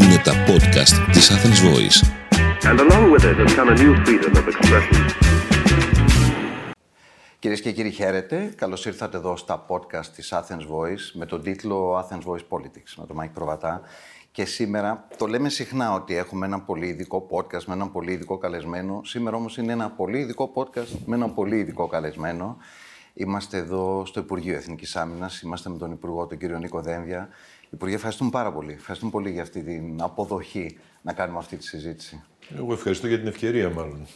Είναι τα podcast της Athens Voice. And along with it has come a new freedom of expression. Κυρίες και κύριοι, χαίρετε. Καλώς ήρθατε εδώ στα podcast της Athens Voice με τον τίτλο Athens Voice Politics με τον Μάικ Προβατά. Και σήμερα το λέμε συχνά ότι έχουμε ένα πολύ ειδικό podcast με έναν πολύ ειδικό καλεσμένο. Σήμερα όμως είναι ένα πολύ ειδικό podcast με έναν πολύ ειδικό καλεσμένο. Είμαστε εδώ στο Υπουργείο Εθνικής Άμυνας. Είμαστε με τον Υπουργό, τον κύριο Νίκο Δένδια. Υπουργέ, ευχαριστούμε πάρα πολύ. Ευχαριστούμε πολύ για αυτή την αποδοχή να κάνουμε αυτή τη συζήτηση. Εγώ ευχαριστώ για την ευκαιρία, μάλλον.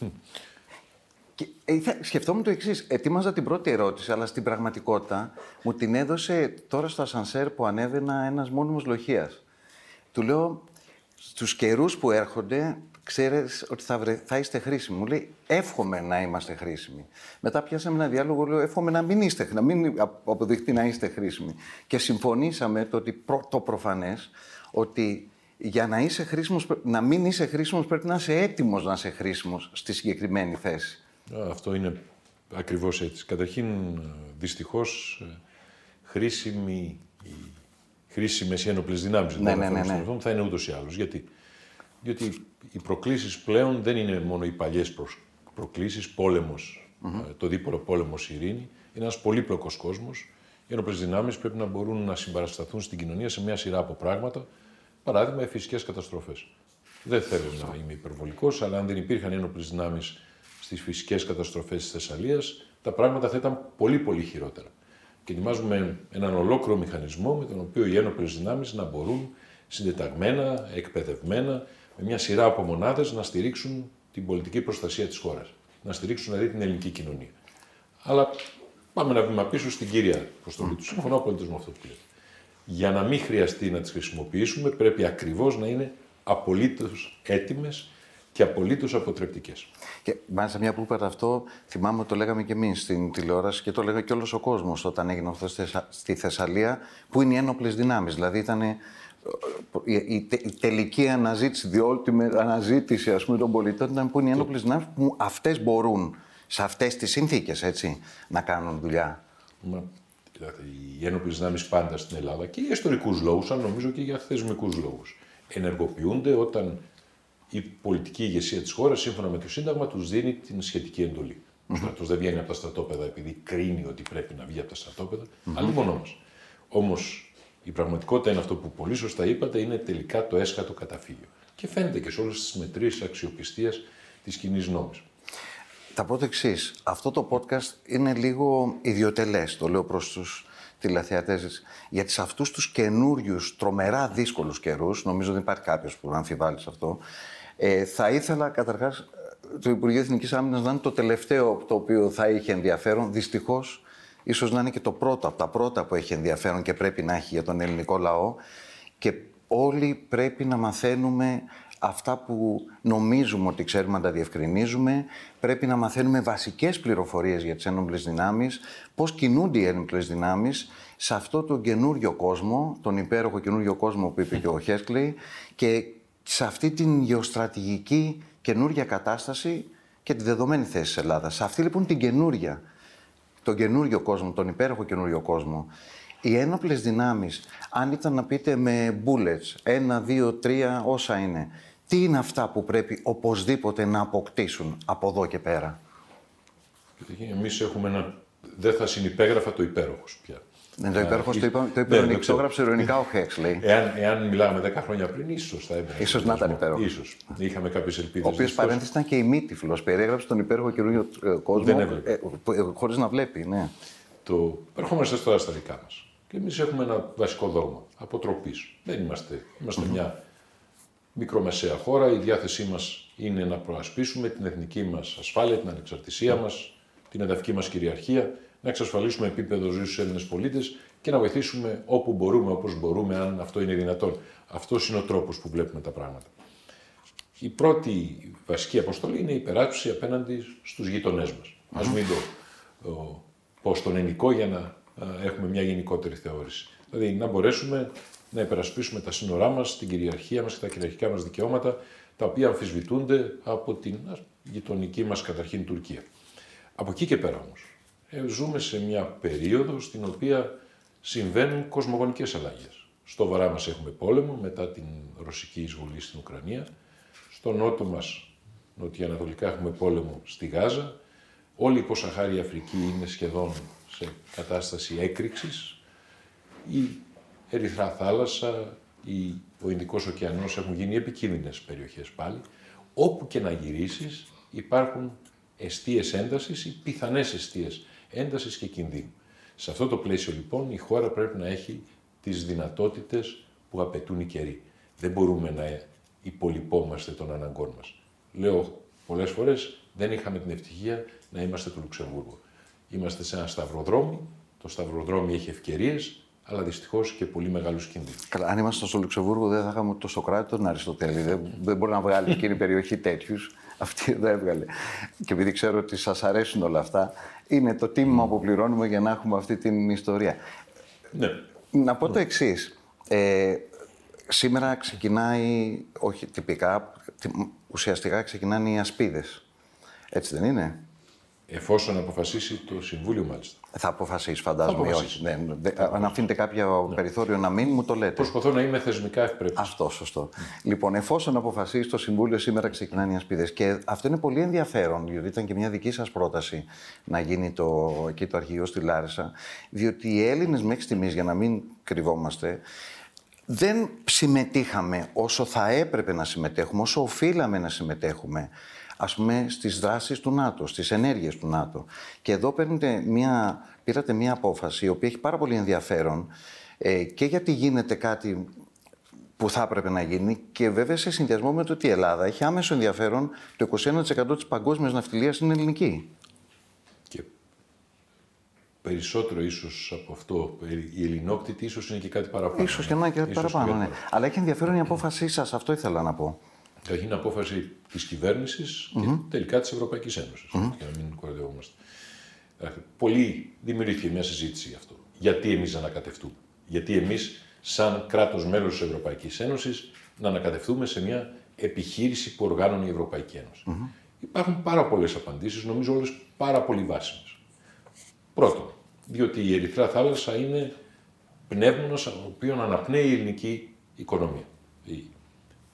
Και, ε, θα- σκεφτόμουν το εξής. Ετοίμαζα την πρώτη ερώτηση, αλλά στην πραγματικότητα μου την έδωσε τώρα στο ασανσέρ που ανέβαινα ένας μόνιμος λοχείας. Του λέω, στους καιρούς που έρχονται, ξέρεις ότι θα, βρε- θα είστε χρήσιμοι. Μου λέει, εύχομαι να είμαστε χρήσιμοι. Μετά πιάσαμε ένα διάλογο, λέω, εύχομαι να μην είστε, να μην απ- αποδειχτεί να είστε χρήσιμοι. Και συμφωνήσαμε το ότι προ- το προφανές ότι για να, είσαι χρήσιμος, πρέ- να μην είσαι χρήσιμος πρέπει να είσαι έτοιμος να είσαι χρήσιμος στη συγκεκριμένη θέση. Α, Αυτό είναι ακριβώς έτσι. Καταρχήν, ε, δυστυχώς, ε, χρήσιμη, οι χρήσιμες οι ένοπλες δυνάμεις Ναι, των ναι, ναι, ναι. αυτών θα είναι ούτως ή άλλως. Γιατί; Διότι οι προκλήσεις πλέον δεν είναι μόνο οι παλιές προσ- προκλήσεις, πόλεμος, ε, το δίπολο πόλεμος ειρήνη. Είναι ένας πολύπλοκος κόσμος. Οι ένοπλες δυνάμεις πρέπει να μπορούν να συμπαρασταθούν στην κοινωνία σε μια σειρά από πράγματα. Παράδειγμα, οι φυσικές καταστροφές. Δεν θέλω να είμαι υπερβολικός, αλλά αν δεν υπήρχαν ένοπλες δυνάμεις στις φυσικές καταστροφές της Θεσσαλίας, τα πράγματα θα ήταν πολύ πολύ χειρότερα. Και ετοιμάζουμε έναν ολόκληρο μηχανισμό με τον οποίο οι ένοπλες δυνάμεις να μπορούν συντεταγμένα, εκπαιδευμένα, με μια σειρά από μονάδες να στηρίξουν την πολιτική προστασία της χώρας. Να στηρίξουν δηλαδή την ελληνική κοινωνία. Αλλά πάμε ένα βήμα πίσω στην κύρια αποστολή του. Συμφωνώ απολύτως με αυτό που λέτε. Για να μην χρειαστεί να τις χρησιμοποιήσουμε, πρέπει ακριβώς να είναι απολύτως έτοιμες και απολύτως αποτρεπτικές. Και μάλιστα μια που είπατε αυτό, θυμάμαι ότι το λέγαμε και εμείς στην τηλεόραση και το λέγανε και όλος ο κόσμος όταν έγινε αυτό στη Θεσσα- στη Θεσσαλία, που είναι οι ένοπλες δυνάμεις. Δηλαδή ήταν ε, η, η, τε- η τελική αναζήτηση, the ultimate αναζήτηση ας πούμε, των πολιτών ήταν που είναι οι ένοπλε δυνάμει που αυτές μπορούν σε αυτές τις συνθήκες να κάνουν δουλειά. Μα, κοιτάξτε, οι ένοπλε δυνάμεις πάντα στην Ελλάδα και για ιστορικούς λόγους, αλλά νομίζω και για θεσμικούς λόγους, ενεργοποιούνται όταν η πολιτική ηγεσία της χώρας, σύμφωνα με το Σύνταγμα, τους δίνει την σχετική εντολή. Ο στρατός δεν βγαίνει από τα στρατόπεδα επειδή κρίνει ότι πρέπει να βγει από τα στρατόπεδα, αλλού μόνο μα. Όμως η πραγματικότητα είναι αυτό που πολύ σωστά είπατε, είναι τελικά το έσχατο καταφύγιο. Και φαίνεται και σε όλες τις μετρήσεις αξιοπιστίας της κοινή νόμη. Θα πω το εξής. Αυτό το podcast είναι λίγο ιδιωτελές, το λέω προς τους τηλεθεατές. Γιατί σε αυτούς τους καινούριους, τρομερά δύσκολους καιρούς, νομίζω δεν υπάρχει κάποιος που να αμφιβάλλει σε αυτό, ε, θα ήθελα καταρχάς το Υπουργείο Εθνικής Άμυνας να είναι το τελευταίο το οποίο θα είχε ενδιαφέρον. Δυστυχώς, ίσως να είναι και το πρώτο από τα πρώτα που έχει ενδιαφέρον και πρέπει να έχει για τον ελληνικό λαό. Και όλοι πρέπει να μαθαίνουμε αυτά που νομίζουμε ότι ξέρουμε να τα διευκρινίζουμε. Πρέπει να μαθαίνουμε βασικές πληροφορίες για τις ένοπλες δυνάμεις, πώς κινούνται οι ένοπλες δυνάμεις σε αυτό τον καινούριο κόσμο, τον υπέροχο καινούριο κόσμο που είπε και ο Χέσκλεϊ, και σε αυτή την γεωστρατηγική καινούρια κατάσταση και τη δεδομένη θέση της Ελλάδας. Σε αυτή λοιπόν την καινούρια τον καινούριο κόσμο, τον υπέροχο καινούριο κόσμο. Οι ένοπλες δυνάμεις, αν ήταν να πείτε με bullets, ένα, δύο, τρία, όσα είναι, τι είναι αυτά που πρέπει οπωσδήποτε να αποκτήσουν από εδώ και πέρα; Εμείς έχουμε ένα. Δεν θα συνυπέγραφα το υπέροχος πια. Ναι, το Α, υπέροχος το, ίσ- είπα, το, Ναι, είπε, το το έγραψε ειρωνικά ο Χέξλεϊ, Εάν, εάν μιλάμε 10 χρόνια πριν, ίσως θα έμπαινε. Ίσως να ήταν υπέροχος. Ίσως. Είχαμε κάποιες ελπίδες. ο οποίος παρένθεση ήταν και ημίτυφλο. Περιέγραψε τον υπέροχο καινούριο ε, κόσμο Δεν έβλεπε. ε, ε, χωρίς να βλέπει. Ναι. Το... Ερχόμαστε τώρα στα δικά μας. Και εμείς έχουμε ένα βασικό δόγμα. Αποτροπής. Δεν είμαστε. Είμαστε μια μικρομεσαία χώρα. Η διάθεσή μας είναι να προασπίσουμε την εθνική μας ασφάλεια, την ανεξαρτησία μας, την εδαφική μας κυριαρχία, να εξασφαλίσουμε επίπεδο ζωής στους Έλληνες πολίτες και να βοηθήσουμε όπου μπορούμε, όπως μπορούμε, αν αυτό είναι δυνατόν. Αυτός είναι ο τρόπος που βλέπουμε τα πράγματα. Η πρώτη βασική αποστολή είναι η υπεράσπιση απέναντι στους γειτονές μας. Α μην το ο, πω στον ελληνικό για να α, έχουμε μια γενικότερη θεώρηση. Δηλαδή να μπορέσουμε να υπερασπίσουμε τα σύνορά μας, την κυριαρχία μας και τα κυριαρχικά μας δικαιώματα, τα οποία αμφισβητούνται από την ας, γειτονική μας καταρχήν Τουρκία. Από εκεί και πέρα όμως, ε, ζούμε σε μια περίοδο στην οποία συμβαίνουν κοσμογονικές αλλαγές Στο βορρά μας έχουμε πόλεμο μετά την ρωσική εισβολή στην Ουκρανία. Στο νότο μας, νοτιοανατολικά, έχουμε πόλεμο στη Γάζα. Όλη η υποσαχάρια Αφρική είναι σχεδόν σε κατάσταση έκρηξης. Η Ερυθρά θάλασσα, η, ο Ινδικός ωκεανός έχουν γίνει επικίνδυνες περιοχές πάλι. Όπου και να γυρίσεις υπάρχουν αιστείες έντασης ή πιθανές αιστείες έντασης και κινδύνου. Σε αυτό το πλαίσιο λοιπόν η χώρα πρέπει να έχει τις δυνατότητες που απαιτούν οι καιροί. Δεν μπορούμε να υπολοιπόμαστε των αναγκών μας. Λέω πολλές φορές δεν είχαμε την ευτυχία να είμαστε το Λουξεμβούργο. Είμαστε σε ένα σταυροδρόμι, το σταυροδρόμι έχει ευκαιρίες, αλλά δυστυχώς και πολύ μεγάλους κινδύνους. Καλά, αν ήμασταν στο Λουξεμβούργο, δεν θα είχαμε το Σοκράτη τον Αριστοτέλη. δεν, δεν μπορεί να βγάλει εκείνη η περιοχή τέτοιους. Αυτή δεν έβγαλε. Και επειδή ξέρω ότι σας αρέσουν όλα αυτά, είναι το τίμημα που πληρώνουμε για να έχουμε αυτή την ιστορία. Ναι. Να πω το εξής. Ε, σήμερα ξεκινάει, όχι τυπικά, ουσιαστικά ξεκινάνε οι ασπίδες. Έτσι δεν είναι; Εφόσον αποφασίσει το Συμβούλιο, μάλιστα. Θα αποφασίσει, φαντάζομαι. Θα αποφασίσει. Όχι. Ναι, δε- αν αφήνετε κάποιο περιθώριο να μείνει, μου το λέτε. Προσπαθώ να είμαι θεσμικά ευπρεπής. Αυτό, σωστό. Λοιπόν, εφόσον αποφασίσει το Συμβούλιο, σήμερα ξεκινάνε οι ασπίδες. Και αυτό είναι πολύ ενδιαφέρον, διότι ήταν και μια δική σας πρόταση να γίνει το, εκεί το αρχηγείο στη Λάρισα. Διότι οι Έλληνες μέχρι στιγμής, για να μην κρυβόμαστε, δεν συμμετείχαμε όσο θα έπρεπε να συμμετέχουμε, όσο οφείλαμε να συμμετέχουμε, ας πούμε, στις δράσεις του ΝΑΤΟ, στις ενέργειες του ΝΑΤΟ. Και εδώ παίρνετε μια, πήρατε μια απόφαση, η οποία έχει πάρα πολύ ενδιαφέρον, ε, και γιατί γίνεται κάτι που θα έπρεπε να γίνει και βέβαια σε συνδυασμό με το ότι η Ελλάδα έχει άμεσο ενδιαφέρον, το 21% της παγκόσμιας ναυτιλίας είναι ελληνική. Και περισσότερο ίσως από αυτό, η ελληνόκτητη ίσως είναι και κάτι παραπάνω. Ίσως και να είναι και κάτι Ίσως παραπάνω, κάτι ναι. Αλλά έχει ενδιαφέρον η απόφασή σας, αυτό ήθελα να πω. Έχει είναι απόφαση της κυβερνησης και τελικά της Ευρωπαϊκής Ένωσης, για να μην κοροϊδευόμαστε. Ε, Πολύ δημιουργήθηκε μια συζήτηση γι' αυτό. Γιατί εμείς να ανακατευτούμε; Γιατί εμείς, σαν κράτος μέλος της Ευρωπαϊκής Ένωσης, να ανακατευτούμε σε μια επιχείρηση που οργάνωνε η Ευρωπαϊκή Ένωση; Υπάρχουν πάρα πολλές απαντήσεις, νομίζω όλες πάρα πολύ βάσιμες. Πρώτον, διότι η Ερυθρά θάλασσα είναι πνεύμονας από το οποίο αναπνέει η ελληνική οικονομία. Η-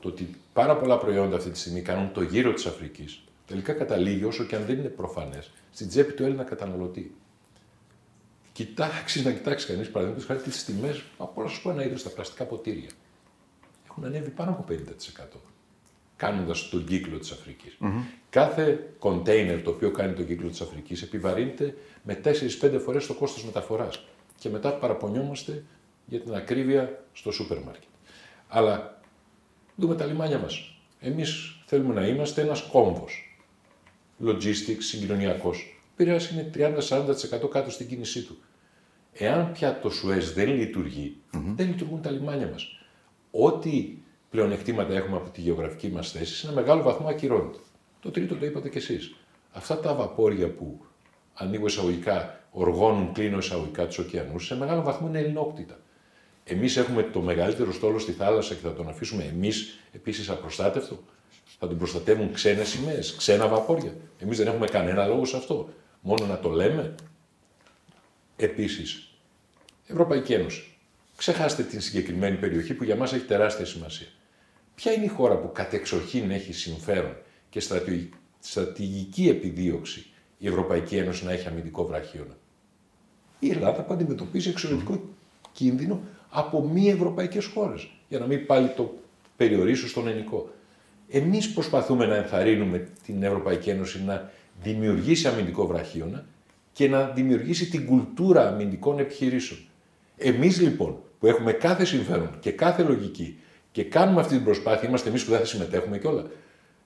Το ότι πάρα πολλά προϊόντα αυτή τη στιγμή κάνουν το γύρο της Αφρικής, τελικά καταλήγει, όσο και αν δεν είναι προφανές, στην τσέπη του Έλληνα καταναλωτή. Κοιτάξει, να κοιτάξει κανείς παραδείγματος χάρη τις τιμές από όλα σου πω ένα είδος στα πλαστικά ποτήρια. Έχουν ανέβει πάνω από 50%. Κάνοντας τον κύκλο της αφρικη Κάθε κοντέινερ το οποίο κάνει τον κύκλο της Αφρικής επιβαρύνεται με 4-5 φορές το κόστος μεταφοράς. Και μετά παραπονιόμαστε για την ακρίβεια στο σούπερ μάρκετ. Αλλά δούμε τα λιμάνια μας. Εμείς θέλουμε να είμαστε ένας κόμβος. Logistics, συγκοινωνιακός. Ο Πειραιάς είναι 30-40% κάτω στην κίνησή του. Εάν πια το Σουέζ δεν λειτουργεί, δεν λειτουργούν τα λιμάνια μας. Ό,τι πλεονεκτήματα έχουμε από τη γεωγραφική μας θέση, σε ένα μεγάλο βαθμό ακυρώνεται. Το τρίτο το είπατε κι εσείς. Αυτά τα βαπόρια που ανοίγω εισαγωγικά, οργώνουν, κλείνω εισαγωγικά τους ωκεανούς, σε μεγάλο βαθμό είναι ελληνόκτητα. Εμείς έχουμε το μεγαλύτερο στόλο στη θάλασσα και θα τον αφήσουμε εμείς επίσης απροστάτευτο; Θα τον προστατεύουν ξένες σημαίες, ξένα βαπόρια; Εμείς δεν έχουμε κανένα λόγο σε αυτό. Μόνο να το λέμε. Επίσης, Ευρωπαϊκή Ένωση. Ξεχάστε την συγκεκριμένη περιοχή που για μας έχει τεράστια σημασία. Ποια είναι η χώρα που κατεξοχήν έχει συμφέρον και στρατηγική, στρατηγική επιδίωξη η Ευρωπαϊκή Ένωση να έχει αμυντικό βραχίωνα. Η Ελλάδα που αντιμετωπίζει εξωτερικό κίνδυνο από μη ευρωπαϊκές χώρες. Για να μην πάλι το περιορίσω στον ελληνικό. Εμείς προσπαθούμε να ενθαρρύνουμε την Ευρωπαϊκή Ένωση να δημιουργήσει αμυντικό βραχίωνα και να δημιουργήσει την κουλτούρα αμυντικών επιχειρήσεων. Εμείς λοιπόν που έχουμε κάθε συμφέρον και κάθε λογική και κάνουμε αυτή την προσπάθεια, είμαστε εμείς που δεν θα συμμετέχουμε κιόλα.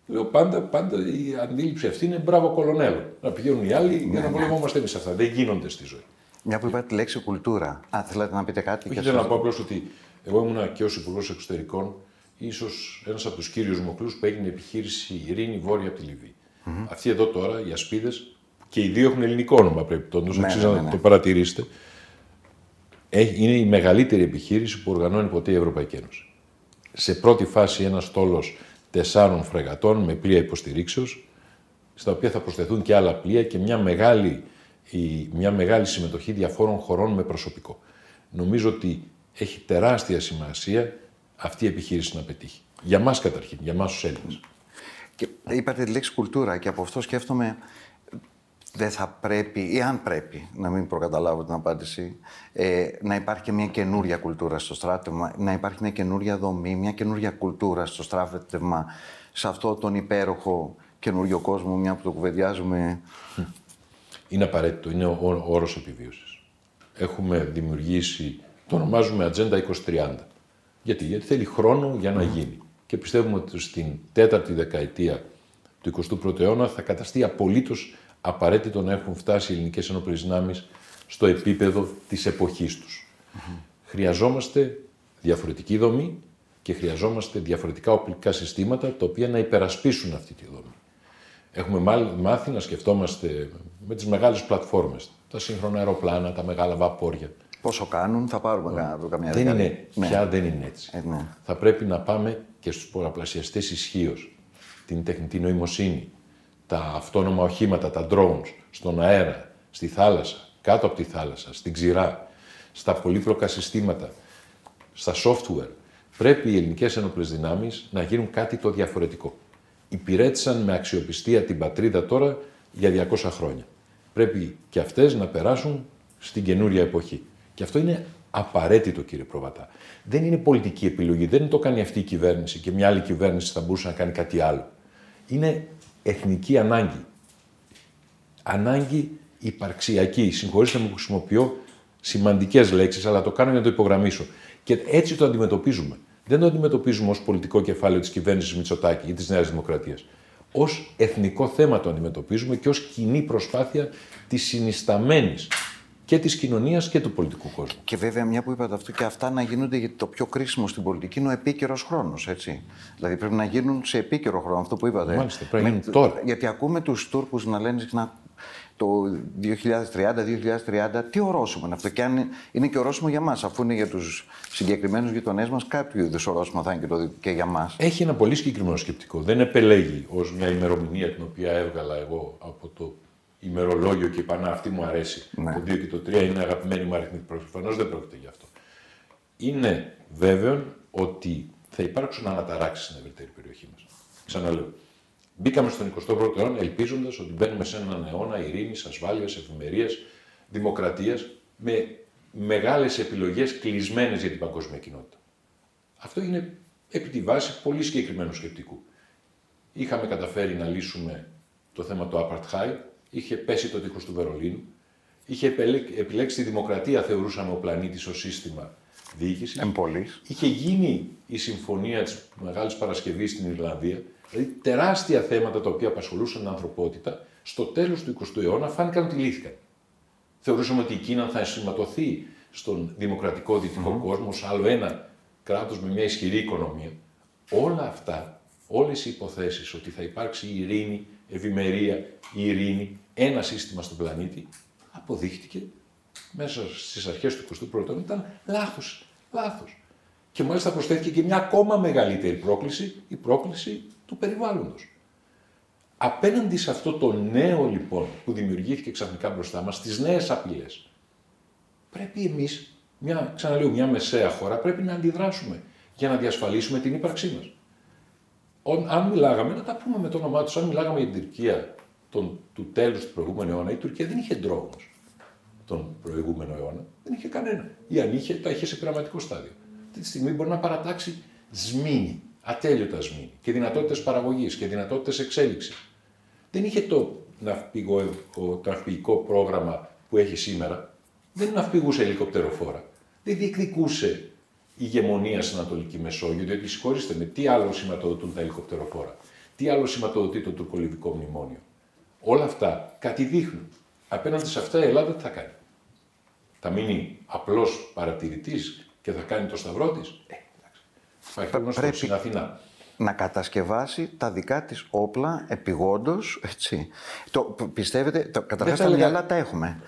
Λέω πάντα, πάντα η αντίληψη αυτή είναι μπράβο κολονέλο. Να πηγαίνουν οι άλλοι για να βολευόμαστε εμείς αυτά. Δεν γίνονται στη ζωή. Μια που είπατε τη λέξη κουλτούρα. Α, θέλατε να πείτε κάτι. Όχι, και θέλω να σας- πω απλώς ότι εγώ ήμουνα και ως Υπουργός Εξωτερικών, ίσως ένας από τους κύριους μοχλούς που έγινε επιχείρηση Ειρήνη Βόρεια από τη Λιβύη. Αυτοί εδώ τώρα, οι ασπίδες, και οι δύο έχουν ελληνικό όνομα πρέπει το Ναι, αξίζει ναι, να ναι. το παρατηρήσετε. Έχει- Είναι η μεγαλύτερη επιχείρηση που οργανώνει ποτέ η Ευρωπαϊκή Ένωση. Σε πρώτη φάση ένας στόλος τεσσάρων φρεγατών με πλοία υποστηρίξεως, στα οποία θα προσθεθούν και άλλα πλοία και μια μεγάλη, η- μια μεγάλη συμμετοχή διαφόρων χωρών με προσωπικό. Νομίζω ότι έχει τεράστια σημασία αυτή η επιχείρηση να πετύχει. Για μας καταρχήν, για μας τους Έλληνες. Και είπατε τη λέξη κουλτούρα και από αυτό σκέφτομαι δεν θα πρέπει ή αν πρέπει, να μην προκαταλάβω την απάντηση, ε, να υπάρχει και μια καινούρια κουλτούρα στο στράτευμα, να υπάρχει μια καινούρια δομή, μια καινούρια κουλτούρα στο στράτευμα, σε αυτό τον υπέροχο καινούριο κόσμο, μια που το κουβεντιάζουμε. Είναι απαραίτητο, είναι ο ο όρος επιβίωσης. Έχουμε δημιουργήσει, το ονομάζουμε Ατζέντα 2030. Γιατί, γιατί θέλει χρόνο για να γίνει. Και πιστεύουμε ότι στην τέταρτη δεκαετία του 21ου αιώνα θα καταστεί απολύτως απαραίτητο να έχουν φτάσει οι ελληνικές ενόπλες δυνάμεις στο επίπεδο της εποχής τους. Χρειαζόμαστε διαφορετική δομή και χρειαζόμαστε διαφορετικά οπλικά συστήματα τα οποία να υπερασπίσουν αυτή τη δομή. Έχουμε μάλ- μάθει να σκεφτόμαστε με τις μεγάλες πλατφόρμες, τα σύγχρονα αεροπλάνα, τα μεγάλα βαπόρια. Πόσο κάνουν, θα πάρουμε κα- καμιά Δεν δεκαετία. είναι, πια δεν είναι έτσι. Ε, ναι. Θα πρέπει να πάμε και στους πολλαπλασιαστές ισχύω, την τεχνητή νοημοσύνη, τα αυτόνομα οχήματα, τα drones, στον αέρα, στη θάλασσα, κάτω από τη θάλασσα, στην ξηρά, στα πολύπλοκα συστήματα, στα software. Πρέπει οι ελληνικές ενόπλες δυνάμεις να γίνουν κάτι το διαφορετικό. Υπηρέτησαν με αξιοπιστία την πατρίδα τώρα για 200 χρόνια. Πρέπει και αυτές να περάσουν στην καινούρια εποχή. Και αυτό είναι απαραίτητο, κύριε Προβατά. Δεν είναι πολιτική επιλογή. Δεν το κάνει αυτή η κυβέρνηση και μια άλλη κυβέρνηση θα μπορούσε να κάνει κάτι άλλο. Είναι εθνική ανάγκη. Ανάγκη υπαρξιακή. Συγχωρήστε με που χρησιμοποιώ σημαντικές λέξεις, αλλά το κάνω για να το υπογραμμίσω. Και έτσι το αντιμετωπίζουμε. Δεν το αντιμετωπίζουμε ως πολιτικό κεφάλαιο της κυβέρνησης Μητσοτάκη ή της Νέας Δημοκρατίας. Ω εθνικό θέμα το αντιμετωπίζουμε και ως κοινή προσπάθεια της συνισταμένης και της κοινωνίας και του πολιτικού κόσμου. Και βέβαια, μια που είπατε αυτό, και αυτά να γίνονται γιατί το πιο κρίσιμο στην πολιτική είναι ο επίκαιρος χρόνος. Δηλαδή πρέπει να γίνουν σε επίκαιρο χρόνο, αυτό που είπατε. Μάλιστα, πρέπει να Με- γίνει τώρα. Γιατί ακούμε τους Τούρκους να λένε συχνά το 2030-2030, τι ορόσημο είναι αυτό; Και αν είναι- είναι και ορόσημο για μας, αφού είναι για τους συγκεκριμένους γειτονές μας, κάποιο είδους ορόσημο θα είναι και, το, και για μας. Έχει ένα πολύ συγκεκριμένο σκεπτικό. Δεν επελέγει ως μια ημερομηνία την οποία έβγαλα εγώ από το ημερολόγιο και είπα να αυτή μου αρέσει. Ναι. Το 2 και το 3 είναι αγαπημένοι μου αριθμοί. Προφανώς δεν πρόκειται γι' αυτό. Είναι βέβαιο ότι θα υπάρξουν αναταράξεις στην ευρύτερη περιοχή μας. Ξαναλέω. Μπήκαμε στον 21ο αιώνα ελπίζοντας ότι μπαίνουμε σε έναν αιώνα ειρήνης, ασφάλειας, ευημερίας, δημοκρατίας με μεγάλες επιλογές κλεισμένες για την παγκόσμια κοινότητα. Αυτό είναι επί τη βάση πολύ συγκεκριμένου σκεπτικού. Είχαμε καταφέρει να λύσουμε το θέμα του Apartheid, είχε πέσει το τείχος του Βερολίνου, είχε επελέ- επιλέξει τη δημοκρατία, θεωρούσαμε ο πλανήτης ως σύστημα διοίκησης. Εμπολής. Είχε γίνει η συμφωνία της Μεγάλης Παρασκευής στην Ιρλανδία, δηλαδή τεράστια θέματα τα οποία απασχολούσαν την ανθρωπότητα, στο τέλος του 20ου αιώνα φάνηκαν ότι λύθηκαν. Θεωρούσαμε ότι η Κίνα θα ενσωματωθεί στον δημοκρατικό δυτικό κόσμο, σε άλλο ένα κράτος με μια ισχυρή οικονομία. Όλα αυτά, όλες οι υποθέσεις ότι θα υπάρξει ειρήνη, ευημερία, ειρήνη, ένα σύστημα στον πλανήτη, αποδείχτηκε μέσα στις αρχές του 21ου αιώνα ήταν λάθος, λάθος. Και μάλιστα προσθέθηκε και μια ακόμα μεγαλύτερη πρόκληση, η πρόκληση του περιβάλλοντος. Απέναντι σε αυτό το νέο λοιπόν που δημιουργήθηκε ξαφνικά μπροστά μας, τις νέες απειλές, πρέπει εμείς, μια, ξαναλέω, μια μεσαία χώρα, πρέπει να αντιδράσουμε για να διασφαλίσουμε την ύπαρξή μας. Ο- αν μιλάγαμε, να τα πούμε με το όνομά τους, αν μιλάγαμε για την Τουρκία τον, του τέλους του προηγούμενου αιώνα, η Τουρκία δεν είχε drones τον προηγούμενο αιώνα, δεν είχε κανένα. Ή αν είχε, τα είχε σε πειραματικό στάδιο. Αυτή τη στιγμή μπορεί να παρατάξει σμήνη, ατέλειωτας σμήνη και δυνατότητες παραγωγής και δυνατότητες εξέλιξης. Δεν είχε το, ναυπηγο, το ναυπηγικό πρόγραμμα που έχει σήμερα. Δεν ναυπηγούσε ελικοπτεροφόρα. Δεν διεκδικούσε ηγεμονία στην Ανατολική Μεσόγειο, διότι συγχωρήστε με, τι άλλο σηματοδοτούν τα ελικοπτεροφόρα; Τι άλλο σηματοδοτεί το τουρκολιβικό μνημόνιο; Όλα αυτά κάτι δείχνουν. Απέναντι σε αυτά η Ελλάδα τι θα κάνει; Θα μείνει απλός παρατηρητής και θα κάνει το σταυρό της; Ε, εντάξει. Υπάρχει γνωστό πρέπει- στην Αθηνά. να κατασκευάσει τα δικά της όπλα επιγόντως, έτσι. Το, π- πιστεύετε, το, καταρχάς θα τα έλεγα- μυαλά τα έχουμε.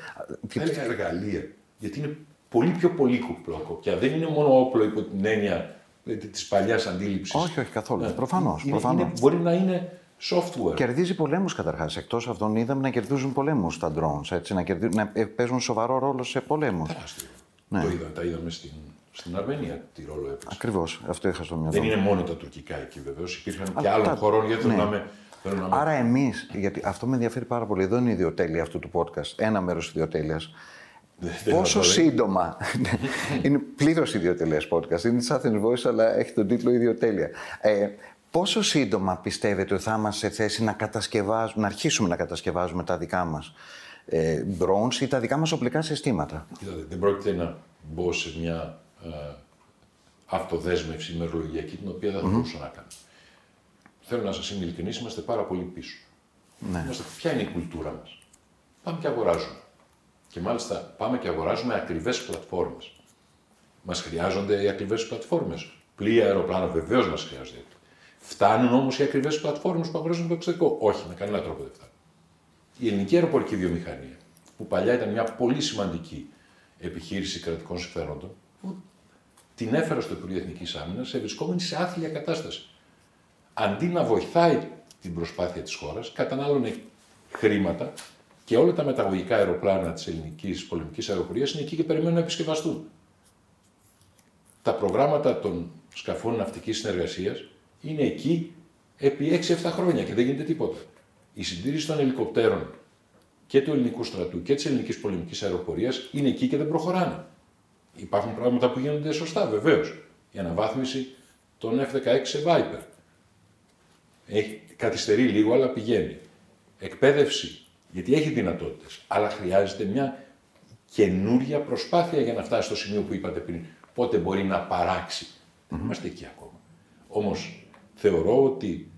Θα έλεγα εργαλεία. Γιατί είναι πολύ πιο πολύπλοκο πια. Δεν είναι μόνο όπλο υπό την έννοια τη παλιάς αντίληψης. Όχι, όχι καθόλου. Προφανώς, Είναι, προφανώς. είναι- μπορεί να είναι software. Κερδίζει πολέμους καταρχάς. Εκτός αυτών είδαμε να κερδίζουν πολέμους τα drones, έτσι, να, κερδίζουν, να ε, παίζουν σοβαρό ρόλο σε πολέμους. Τεράστιο. Το είδα, τα είδαμε στην Στην Αρμενία τι ρόλο έπαιξε. Ακριβώς. Αυτό είχα στο μυαλό. Δεν μου. είναι μόνο τα τουρκικά εκεί βεβαίως. Υπήρχαν και Αυτά- άλλων χωρών γιατί θέλω ναι. να είμαι. Θέλω να είμαι Άρα εμείς, γιατί αυτό με ενδιαφέρει πάρα πολύ, εδώ είναι η ιδιοτέλεια αυτού του podcast, ένα μέρος της ιδιοτέλειας. δεν Πόσο θα το λέει. σύντομα. είναι πλήρως ιδιοτελεία podcast. Είναι της Athens Voice, αλλά έχει τον τίτλο Ιδιοτέλεια. Ε, πόσο σύντομα πιστεύετε ότι θα είμαστε σε θέση να κατασκευάζουμε, να αρχίσουμε να κατασκευάζουμε τα δικά μας ε, drones ή τα δικά μας οπλικά συστήματα; Κοίτατε, δεν πρόκειται να μπω σε μια ε, αυτοδέσμευση ημερολογιακή την οποία δεν θα μπορούσα να κάνω. Θέλω να σας είμαι ειλικρινή, είμαστε πάρα πολύ πίσω. Ναι. Είμαστε, ποια είναι η κουλτούρα μας; Πάμε και αγοράζουμε. Και μάλιστα πάμε και αγοράζουμε ακριβές πλατφόρμες. Μας χρειάζονται οι ακριβές πλατφόρμες. Πλοία, αεροπλάνα, βεβαίως μας χρειάζονται. Φτάνουν όμως οι ακριβές πλατφόρμες που αγοράζουν το εξωτερικό; Όχι, με κανένα τρόπο δεν φτάνουν. Η ελληνική αεροπορική βιομηχανία, που παλιά ήταν μια πολύ σημαντική επιχείρηση κρατικών συμφέροντων, που την έφερα στο Υπουργείο Εθνικής Άμυνας σε βρισκόμενη σε άθλια κατάσταση. Αντί να βοηθάει την προσπάθεια της χώρας, κατανάλωνε χρήματα και όλα τα μεταγωγικά αεροπλάνα της ελληνικής πολεμικής αεροπορίας είναι εκεί και περιμένουν να επισκευαστούν. Τα προγράμματα των σκαφών ναυτικής συνεργασίας είναι εκεί επί 6-7 χρόνια και δεν γίνεται τίποτα. Η συντήρηση των ελικοπτέρων και του ελληνικού στρατού και της ελληνικής πολεμικής αεροπορίας είναι εκεί και δεν προχωράνε. Υπάρχουν πράγματα που γίνονται σωστά, βεβαίως. Η αναβάθμιση των F-16 σε Viper. Έχει, καθυστερεί λίγο, αλλά πηγαίνει. Εκπαίδευση, γιατί έχει δυνατότητες. Αλλά χρειάζεται μια καινούρια προσπάθεια για να φτάσει στο σημείο που είπατε πριν. Πότε μπορεί να παράξει. Δεν είμαστε εκεί ακόμα. Όμως θεωρώ ότι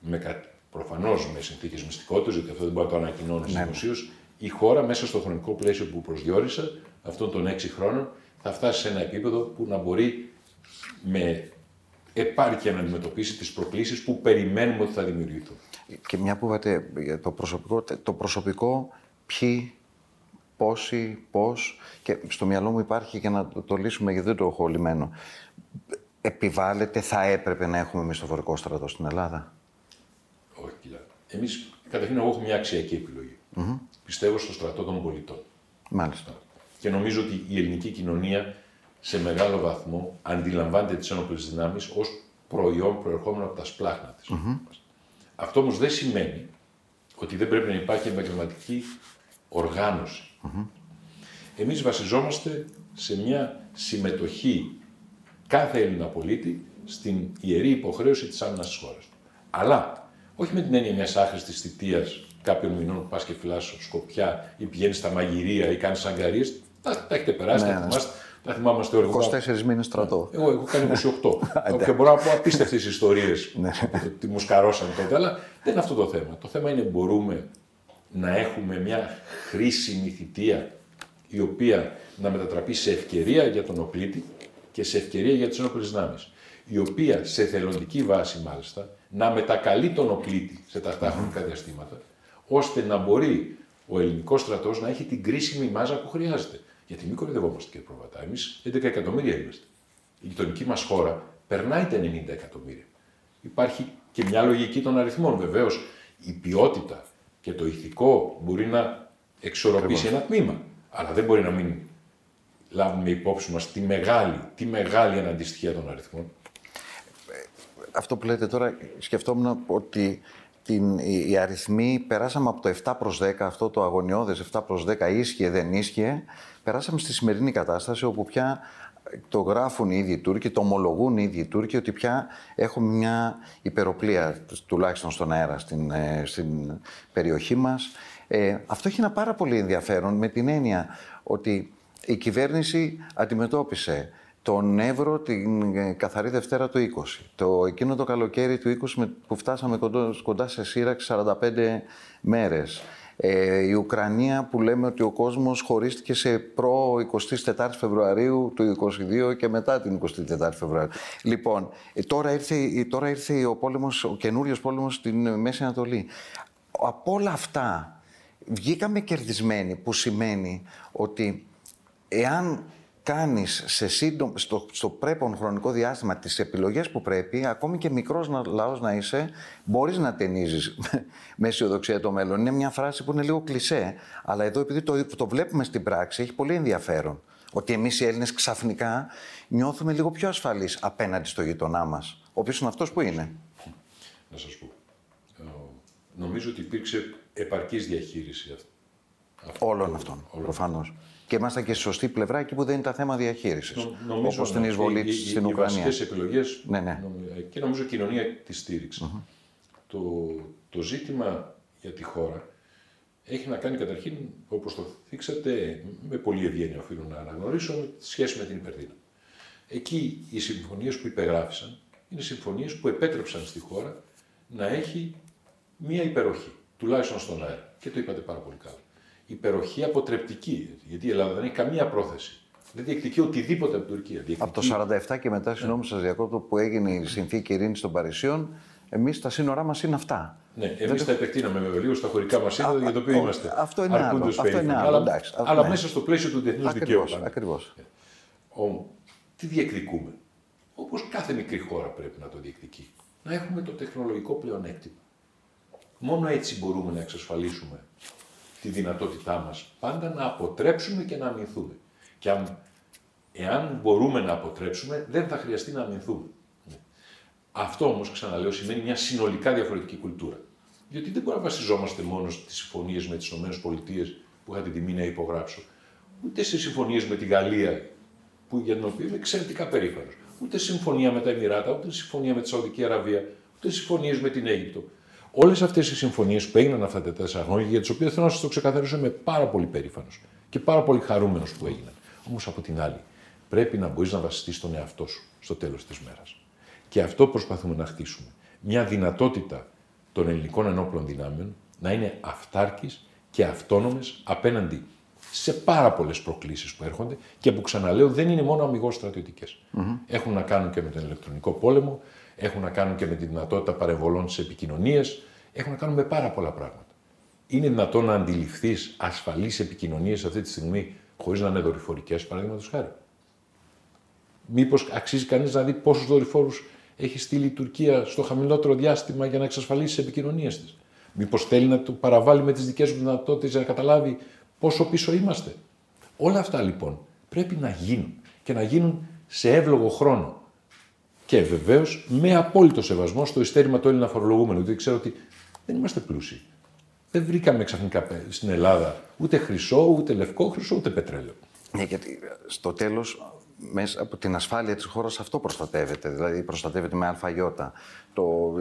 με κα... προφανώς με συνθήκες μυστικότητας, γιατί αυτό δεν μπορεί να το ανακοινώνεις Ναι. δημοσίως, η χώρα μέσα στο χρονικό πλαίσιο που προσδιορίσα, αυτών των έξι χρόνων, θα φτάσει σε ένα επίπεδο που να μπορεί με επάρκεια να αντιμετωπίσει τις προκλήσεις που περιμένουμε ότι θα δημιουργηθούν. Και μια που είπατε για το προσωπικό, το προσωπικό ποιοι, πόσοι, πώς και στο μυαλό μου υπάρχει και να το, το λύσουμε γιατί δεν το έχω λυμένο. Επιβάλλεται, θα έπρεπε να έχουμε μισθοφορικό στρατό στην Ελλάδα; Όχι, κοίτα. Εμείς, καταρχήν, εγώ έχω μια αξιακή επιλογή. Πιστεύω στο στρατό των πολιτών. Μάλιστα. Και νομίζω ότι η ελληνική κοινωνία σε μεγάλο βαθμό αντιλαμβάνεται τις ένοπλες δυνάμεις ως προϊόν προερχόμενο από τα σπλάχνα της. Αυτό όμως δεν σημαίνει ότι δεν πρέπει να υπάρχει επαγγελματική οργάνωση. Εμείς βασιζόμαστε σε μια συμμετοχή κάθε Έλληνα πολίτη στην ιερή υποχρέωση της άμυνας της χώρας. του. Αλλά όχι με την έννοια μιας άχρηστης θητείας κάποιων μηνών που πας και φυλάς σκοπιά ή πηγαίνεις στα μαγειρία ή κάνεις αγκαρίες. Τα, τα έχετε περάσει, Ναι, τα, ναι. θυμάστε, τα θυμάμαστε όλοι. 24 μήνες στρατό. Εγώ έχω κάνει 28. και μπορώ να πω απίστευτες ιστορίες Ναι. ότι μου σκαρώσαν τότε. Αλλά δεν είναι αυτό το θέμα. Το θέμα είναι μπορούμε να έχουμε μια χρήσιμη θητεία η οποία να μετατραπεί σε ευκαιρία για τον οπλίτη και σε ευκαιρία για τις ενόπλες δυνάμεις. Η οποία σε θελοντική βάση μάλιστα να μετακαλεί τον οπλίτη σε τακτά χρονικά διαστήματα ώστε να μπορεί ο ελληνικός στρατός να έχει την κρίσιμη μάζα που χρειάζεται. Γιατί μην κοροϊδευόμαστε κύριε Προβατά. Εμείς 11 εκατομμύρια είμαστε. Η γειτονική μας χώρα περνάει τα 90 εκατομμύρια. Υπάρχει και μια λογική των αριθμών. Βεβαίως, η ποιότητα και το ηθικό μπορεί να εξορροπήσει ένα τμήμα. Αλλά δεν μπορεί να μην λάβουμε υπόψη μας τη μεγάλη, τη μεγάλη αναντιστοιχεία των αριθμών. Αυτό που λέτε τώρα, σκεφτόμουν ότι την, οι, οι αριθμοί περάσαμε από το 7 προς 10, αυτό το αγωνιώδες 7 προς 10 ίσχυε, δεν ίσχυε, περάσαμε στη σημερινή κατάσταση όπου πια το γράφουν οι ίδιοι οι Τούρκοι, το ομολογούν οι ίδιοι οι Τούρκοι ότι πια έχουμε μια υπεροπλία, τουλάχιστον στον αέρα, στην, ε, στην περιοχή μας. Ε, αυτό έχει ένα πάρα πολύ ενδιαφέρον με την έννοια ότι η κυβέρνηση αντιμετώπισε τον Εύρο την ε, καθαρή Δευτέρα του 20. Το, εκείνο το καλοκαίρι του 20 με- που φτάσαμε κοντά, κοντά σε σύραξη 45 μέρες. Ε, η Ουκρανία που λέμε ότι ο κόσμος χωρίστηκε σε προ 24 Φεβρουαρίου του 22 και μετά την 24 Φεβρουαρίου. Λοιπόν, ε, τώρα ήρθε, τώρα ήρθε ο, πόλεμος, ο καινούριος πόλεμος στην ε, Μέση Ανατολή. Από όλα αυτά βγήκαμε κερδισμένοι που σημαίνει ότι εάν κάνεις σε σύντομο, στο, στο πρέπον χρονικό διάστημα τις επιλογές που πρέπει, ακόμη και μικρός να, λαός να είσαι, μπορείς να ταινίζεις με αισιοδοξία το μέλλον. Είναι μια φράση που είναι λίγο κλισέ, αλλά εδώ επειδή το, το βλέπουμε στην πράξη, έχει πολύ ενδιαφέρον. Ότι εμείς οι Έλληνες ξαφνικά νιώθουμε λίγο πιο ασφαλείς απέναντι στο γειτονά μας. Ο οποίος είναι αυτός που είναι. Να σας πω. Ε, Νομίζω ότι υπήρξε επαρκής διαχείριση αυτ- αυτού. Όλων αυτών. Προφανώς. Και ήμασταν και στη σωστή πλευρά εκεί που δεν είναι τα θέμα διαχείρισης. Νο- νομίζω, Όπως την ναι, εισβολή οι- της οι- στην οι Ουκρανία. βασικές επιλογές Ναι, ναι. νομι- και νομίζω κοινωνία τη στηριξη Το, το ζήτημα για τη χώρα έχει να κάνει καταρχήν, όπως το θίξατε, με πολύ ευγένεια οφείλω να αναγνωρίσω, με τη σχέση με την υπερδύναμη. Εκεί οι συμφωνίες που υπεγράφησαν είναι συμφωνίες που επέτρεψαν στη χώρα να έχει μία υπεροχή, τουλάχιστον στον αέρα. Και το είπατε πάρα πολύ καλά. Υπεροχή αποτρεπτική, γιατί η Ελλάδα δεν έχει καμία πρόθεση. Δεν διεκδικεί οτιδήποτε από την Τουρκία. Από το Διεκδικεί 47 και μετά, συγγνώμη σας διακόπτω, που έγινε η συνθήκη ειρήνης των Παρισίων, εμείς τα σύνορά μας είναι αυτά. Ναι, εμείς τα επεκτείναμε βέβαια λίγο στα χωρικά μας είδη, για το οποίο ο- είμαστε. αυτό είναι άλλο, αρκούντος αυτό είναι περήφανοι. άλλο, Αλλά, εντάξει, αυτό αλλά ναι. μέσα στο πλαίσιο του διεθνούς δικαίου. Ακριβώς. πάντα. Ακριβώς. Όμως, τι διεκδικούμε; Όπως κάθε μικρή χώρα πρέπει να το διεκδικεί. Να έχουμε το τεχνολογικό πλεονέκτημα. Μόνο έτσι μπορούμε να εξασφαλίσουμε τη δυνατότητά μας πάντα να αποτρέψουμε και να αμυνθούμε. Και αν, εάν μπορούμε να αποτρέψουμε, δεν θα χρειαστεί να αμυνθούμε. Αυτό όμως, ξαναλέω, σημαίνει μια συνολικά διαφορετική κουλτούρα. Διότι δεν μπορούμε να βασιζόμαστε μόνο στις συμφωνίες με τις ΗΠΑ που είχα την τιμή να υπογράψω, ούτε σε συμφωνίες με τη Γαλλία, που, για την οποία είμαι εξαιρετικά περήφανος. Ούτε συμφωνία με τα Εμμυράτα, ούτε συμφωνία με τη Σαουδική Αραβία, ούτε συμφωνίες με την Αίγυπτο. Όλες αυτές οι συμφωνίες που έγιναν αυτά τα τέσσερα χρόνια, για τις οποίες θέλω να σας το ξεκαθαρίσω, είμαι πάρα πολύ περήφανος και πάρα πολύ χαρούμενος που έγιναν. Όμως από την άλλη, πρέπει να μπορείς να βασιστείς στον εαυτό σου στο τέλος της μέρας. Και αυτό προσπαθούμε να χτίσουμε. Μια δυνατότητα των ελληνικών ενόπλων δυνάμεων να είναι αυτάρκης και αυτόνομες απέναντι σε πάρα πολλές προκλήσεις που έρχονται και που ξαναλέω δεν είναι μόνο αμυγός στρατιωτικές. Έχουν να κάνουν και με τον ηλεκτρονικό πόλεμο, έχουν να κάνουν και με τη δυνατότητα παρεμβολών στις επικοινωνίες, έχουν να κάνουν με πάρα πολλά πράγματα. Είναι δυνατόν να αντιληφθείς ασφαλείς επικοινωνίες αυτή τη στιγμή χωρίς να είναι δορυφορικές, παραδείγματος χάρη; Μήπως αξίζει κανείς να δει πόσους δορυφόρους έχει στείλει η Τουρκία στο χαμηλότερο διάστημα για να εξασφαλίσει τις επικοινωνίες της; Μήπως θέλει να το παραβάλει με τις δικές του δυνατότητες για να καταλάβει πόσο πίσω είμαστε; Όλα αυτά λοιπόν πρέπει να γίνουν και να γίνουν σε εύλογο χρόνο. Και βεβαίως με απόλυτο σεβασμό στο ειστέρημα του Έλληνα φορολογούμενου. Γιατί ξέρω ότι δεν είμαστε πλούσιοι. Δεν βρήκαμε ξαφνικά στην Ελλάδα ούτε χρυσό, ούτε λευκό χρυσό, ούτε πετρέλαιο. Ναι, γιατί στο τέλος, μέσα από την ασφάλεια της χώρας αυτό προστατεύεται. Δηλαδή, προστατεύεται με ΑΙ το,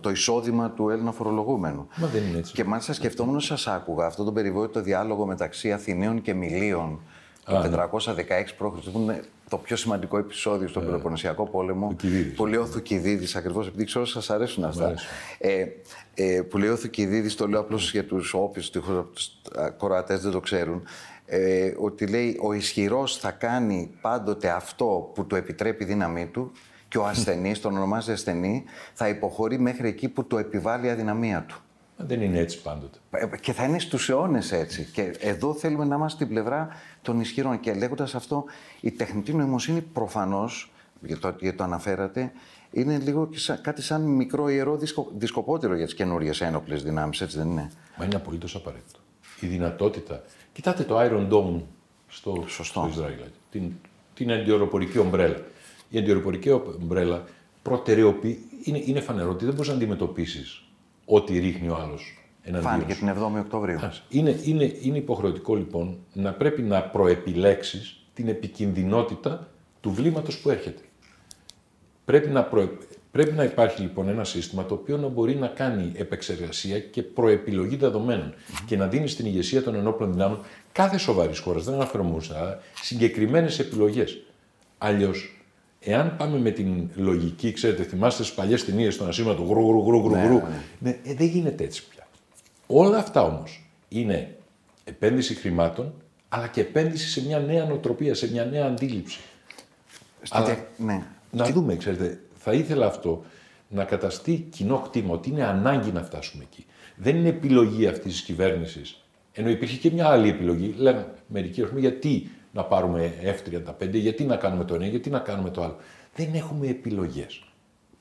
το εισόδημα του Έλληνα φορολογούμενου. Μα δεν είναι έτσι. Και μάλιστα σκεφτόμουν, σας άκουγα αυτό τον περιβόητο διάλογο μεταξύ Αθηναίων και Μιλίων το 416 π.Χ. που είναι το πιο σημαντικό επεισόδιο στον Πελοποννησιακό πόλεμο. Θουκυδίδης. Που λέει ο Θουκυδίδης, ακριβώς, επειδή ξέρω σας αρέσουν αυτά. αρέσουν. Ε, ε, που λέει ο Θουκυδίδης, το λέω απλώς για τους όποιους τους κορατές δεν το ξέρουν, ε, ότι λέει ο ισχυρός θα κάνει πάντοτε αυτό που του επιτρέπει η δύναμή του και ο ασθενής, τον ονομάζει ασθενή, θα υποχωρεί μέχρι εκεί που του επιβάλλει η αδυναμία του. Μα δεν είναι έτσι πάντοτε. Ε, Και θα είναι στους αιώνες έτσι. Και εδώ θέλουμε να είμαστε στην πλευρά των ισχυρών. Και λέγοντας αυτό, η τεχνητή νοημοσύνη προφανώς, γιατί το, γιατί το αναφέρατε, είναι λίγο και σαν- κάτι σαν μικρό ιερό δισκο, δισκοπότερο για τις καινούριες ένοπλες δυνάμεις, έτσι δεν είναι; Μα είναι απολύτως απαραίτητο. Η δυνατότητα. Κοιτάτε το Iron Dome στο, Σωστό. στο Ισραήλ. Την, την αντιοροπορική ομπρέλα. Η αντιοροπορική ομπρέλα προτεραιοποιεί. Είναι, είναι φανερό ότι δεν μπορείς να αντιμετωπίσεις ό,τι ρίχνει ο άλλος εναντίον Φάνηκε σου. την 7η Οκτωβρίου. Είναι, είναι, είναι υποχρεωτικό λοιπόν να πρέπει να προεπιλέξεις την επικινδυνότητα του βλήματος που έρχεται. Πρέπει να, προε... πρέπει να υπάρχει λοιπόν ένα σύστημα το οποίο να μπορεί να κάνει επεξεργασία και προεπιλογή δεδομένων και να δίνει στην ηγεσία των ενόπλων δυνάμεων κάθε σοβαρής χώρας, δεν αναφέρομαι μόνο στην Ελλάδα, συγκεκριμένες επιλογές. Αλλιώς, εάν πάμε με την λογική, ξέρετε, θυμάστε τι παλιές ταινίες στον ασύμματο γρου γρου γρου γρου, γρου ναι, ε, δεν γίνεται έτσι πια. Όλα αυτά όμως είναι επένδυση χρημάτων, αλλά και επένδυση σε μια νέα νοοτροπία, σε μια νέα αντίληψη. Στη Αλλά- τε- Ναι. Να δούμε, ξέρετε, θα ήθελα αυτό να καταστεί κοινό κτήμα, ότι είναι ανάγκη να φτάσουμε εκεί. Δεν είναι επιλογή αυτής της κυβέρνησης. Ενώ υπήρχε και μια άλλη επιλογή. Λένε μερικοί, ας πούμε, γιατί να πάρουμε F-35, γιατί να κάνουμε το ένα, γιατί να κάνουμε το άλλο. Δεν έχουμε επιλογές.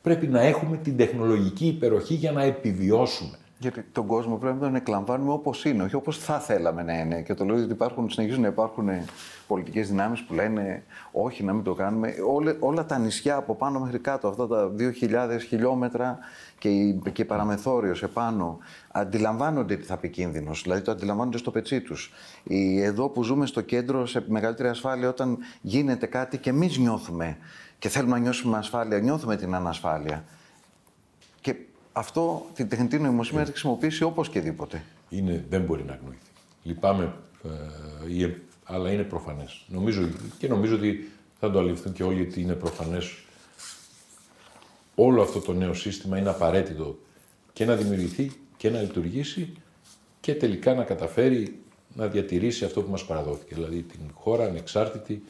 Πρέπει να έχουμε την τεχνολογική υπεροχή για να επιβιώσουμε. Γιατί τον κόσμο πρέπει να τον εκλαμβάνουμε όπως είναι, όχι όπως θα θέλαμε να είναι. Και το λέω ότι υπάρχουν, συνεχίζουν να υπάρχουν πολιτικές δυνάμεις που λένε όχι, να μην το κάνουμε. Όλε, όλα τα νησιά από πάνω μέχρι κάτω, αυτά τα 2.000 χιλιόμετρα και, η- και παραμεθόριος επάνω, αντιλαμβάνονται τι θα πει κίνδυνος. Δηλαδή το αντιλαμβάνονται στο πετσί τους. Εδώ που ζούμε στο κέντρο, σε μεγαλύτερη ασφάλεια, όταν γίνεται κάτι και εμείς νιώθουμε και θέλουμε να νιώσουμε ασφάλεια, νιώθουμε την ανασφάλεια. Και αυτό την τεχνητή νοημοσύνη να τη χρησιμοποιήσει οπωσδήποτε. είναι, δεν μπορεί να αγνοηθεί. Λυπάμαι, ε, ή- αλλά είναι προφανές. Νομίζω, και νομίζω ότι θα το αληθούν και όλοι ότι είναι προφανές όλο αυτό το νέο σύστημα είναι απαραίτητο και να δημιουργηθεί και να λειτουργήσει και τελικά να καταφέρει να διατηρήσει αυτό που μας παραδόθηκε. Δηλαδή την χώρα ανεξάρτητη,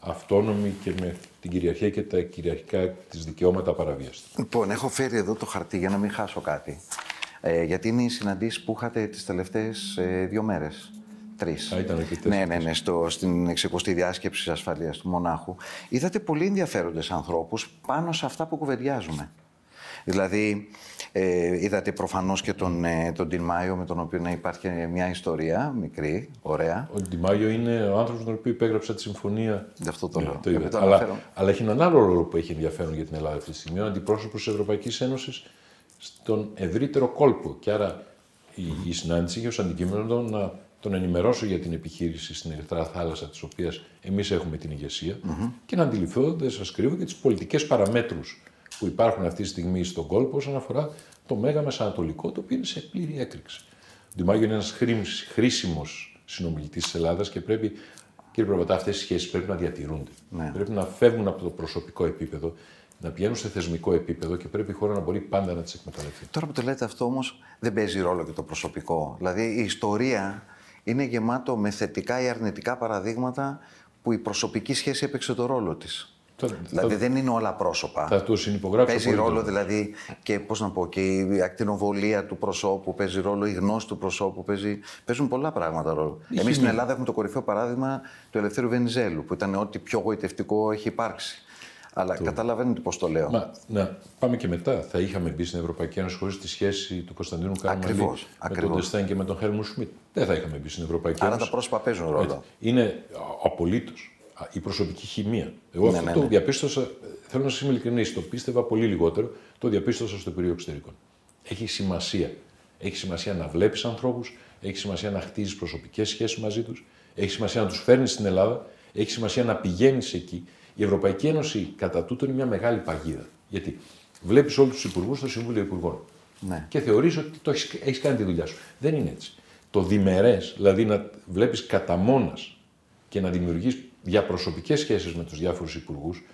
αυτόνομη και με την κυριαρχία και τα κυριαρχικά της δικαιώματα παραβίαστα. Λοιπόν, έχω φέρει εδώ το χαρτί για να μην χάσω κάτι. Ε, γιατί είναι οι συναντήσεις που είχατε τις τελευταίες ε, δύο μέρες. Τρεις. Α, ήταν και Ναι, ναι, ναι, στο, στην 60η διάσκεψη ασφαλείας του Μονάχου. Είδατε πολύ ενδιαφέροντες ανθρώπους πάνω σε αυτά που κουβεντιάζουμε. Δηλαδή, ε, είδατε προφανώς και τον, ε, τον Τιν Μάιο, με τον οποίο υπάρχει μια ιστορία μικρή, ωραία. Ο Ντιμάγιο είναι ο άνθρωπος τον οποίο υπέγραψα τη συμφωνία. Γι' αυτό το Ναι, λέω. το Και είδα. το αλλά, αναφέρω. αλλά έχει έναν άλλο ρόλο που έχει ενδιαφέρον για την Ελλάδα αυτή τη στιγμή. Ο αντιπρόσωπος της Ευρωπαϊκής Ένωσης στον ευρύτερο κόλπο. Και άρα η, η συνάντηση είχε ως αντικείμενο να τον ενημερώσω για την επιχείρηση στην Ερυθρά Θάλασσα, της οποίας εμείς έχουμε την ηγεσια και να αντιληφθώ, δεν σας κρύβω, και τις πολιτικές παραμέτρους που υπάρχουν αυτή τη στιγμή στον κόλπο όσον αφορά το Μέγα Μεσανατολικό, το οποίο είναι σε πλήρη έκρηξη. Ο Ντιμάγιο είναι ένας χρήσιμος συνομιλητής της Ελλάδας και πρέπει, κύριε Προβατά, αυτές οι σχέσεις πρέπει να διατηρούνται. Ναι. Πρέπει να φεύγουν από το προσωπικό επίπεδο, να πηγαίνουν σε θεσμικό επίπεδο και πρέπει η χώρα να μπορεί πάντα να τις εκμεταλλευτεί. Τώρα που το λέτε αυτό όμως, δεν παίζει ρόλο και το προσωπικό. Δηλαδή η ιστορία είναι γεμάτο με θετικά ή αρνητικά παραδείγματα που η προσωπική σχέση έπαιξε το ρόλο της. Θα, Δηλαδή θα, δεν είναι όλα πρόσωπα. θα το συνυπογράψω Παίζει πολύ ρόλο τώρα. δηλαδή και πώς να πω, και η ακτινοβολία του προσώπου, παίζει ρόλο η γνώση του προσώπου, παίζει, παίζουν πολλά πράγματα ρόλο. Η Εμείς στην χημεία. Ελλάδα έχουμε το κορυφαίο παράδειγμα του Ελευθέρου Βενιζέλου, που ήταν ό,τι πιο γοητευτικό έχει υπάρξει. Αλλά καταλαβαίνετε πώς το λέω. Μα, να πάμε και μετά. Θα είχαμε μπει στην Ευρωπαϊκή Ένωση χωρίς τη σχέση του Κωνσταντίνου Καραμαλή Ακριβώς, με ακριβώς. τον Ντεστέν και με τον Χέλμου Σμιτ. Δεν θα είχαμε μπει στην Ευρωπαϊκή Άρα Ένωση. τα πρόσωπα παίζουν ρόλο. Έτσι. Είναι απολύτως η προσωπική χημεία. Εγώ Ναι, αυτό ναι, το ναι. διαπίστωσα, θέλω να σας είμαι ειλικρινής, το πίστευα πολύ λιγότερο, το διαπίστωσα στο Υπουργείο Εξωτερικών. Έχει σημασία. Έχει σημασία να βλέπεις ανθρώπους, έχει σημασία να χτίζεις προσωπικές σχέσεις μαζί τους, έχει σημασία να τους φέρνεις στην Ελλάδα, έχει σημασία να πηγαίνεις εκεί. Η Ευρωπαϊκή Ένωση κατά τούτο είναι μια μεγάλη παγίδα. Γιατί βλέπεις όλους τους υπουργούς στο Συμβούλιο Υπουργών Ναι. και θεωρείς ότι το έχεις, έχεις κάνει τη δουλειά σου. Δεν είναι έτσι. Το διμερές, δηλαδή να βλέπεις κατά μόνας και να δημιουργείς διαπροσωπικές σχέσεις με τους διάφορους υπουργούς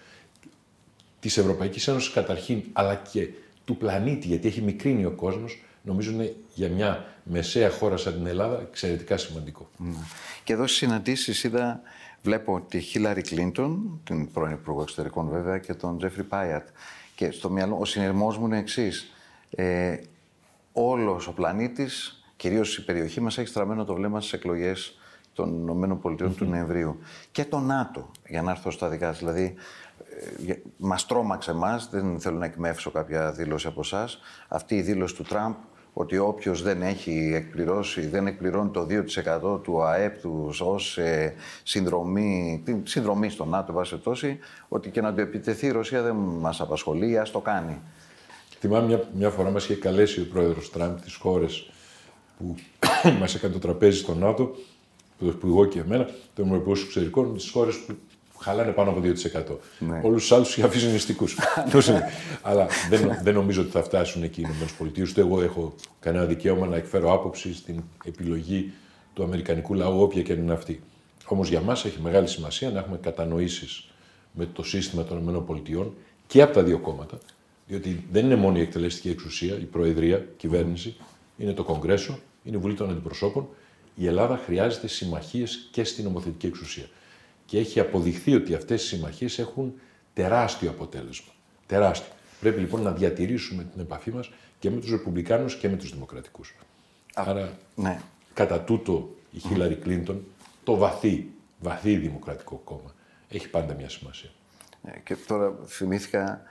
της Ευρωπαϊκής Ένωσης καταρχήν, αλλά και του πλανήτη, γιατί έχει μικρύνει ο κόσμος, νομίζω είναι για μια μεσαία χώρα σαν την Ελλάδα εξαιρετικά σημαντικό. Και εδώ στις συναντήσεις είδα, βλέπω τη Χίλαρη Κλίντον, την πρώην Υπουργό Εξωτερικών βέβαια, και τον Τζέφρι Πάιατ. Και στο μυαλό, ο συνειρμός μου είναι εξής. Ε, Όλος ο πλανήτης, κυρίως η περιοχή μας, έχει στραμμένο το βλέμμα στις εκλογές των ΗΠΑ του Νοεμβρίου. Και το ΝΑΤΟ, για να έρθω στα δικά σας. Δηλαδή, ε, μας τρόμαξε εμάς, δεν θέλω να εκμεύσω κάποια δήλωση από εσάς. Αυτή η δήλωση του Τραμπ ότι όποιος δεν έχει εκπληρώσει, δεν εκπληρώνει το 2% του ΑΕΠ του ως ε, συνδρομή, την συνδρομή στο ΝΑΤΟ, βάση τόση, ότι και να το επιτεθεί η Ρωσία δεν μας απασχολεί, ας το κάνει. Θυμάμαι μια, μια φορά μας είχε καλέσει ο πρόεδρος Τραμπ τις χώρες που μας έκανε το τραπέζι στο ΝΑΤΟ, το που εγώ και εμένα, το Υπουργό Εξωτερικών, τις χώρες που χαλάνε πάνω από 2%. Ναι. Όλους τους άλλους τους αφήσει νηστικούς. Αλλά δεν, δεν νομίζω ότι θα φτάσουν εκεί οι ΗΠΑ. Ούτε εγώ έχω κανένα δικαίωμα να εκφέρω άποψη στην επιλογή του Αμερικανικού λαού, όποια και αν είναι αυτή. Όμως για μας έχει μεγάλη σημασία να έχουμε κατανοήσεις με το σύστημα των ΗΠΑ και από τα δύο κόμματα, διότι δεν είναι μόνο η εκτελεστική εξουσία, η Προεδρία, η κυβέρνηση, είναι το Κογκρέσο, είναι η Βουλή των Αντιπροσώπων. Η Ελλάδα χρειάζεται συμμαχίες και στην νομοθετική εξουσία. Και έχει αποδειχθεί ότι αυτές οι συμμαχίες έχουν τεράστιο αποτέλεσμα. Τεράστιο. Πρέπει λοιπόν να διατηρήσουμε την επαφή μας και με τους Ρεπουμπλικάνους και με τους Δημοκρατικούς. Άρα, Ναι. κατά τούτο, η Χίλαρη Κλίντον, το βαθύ, βαθύ δημοκρατικό κόμμα, έχει πάντα μια σημασία. Ε, Και τώρα θυμήθηκα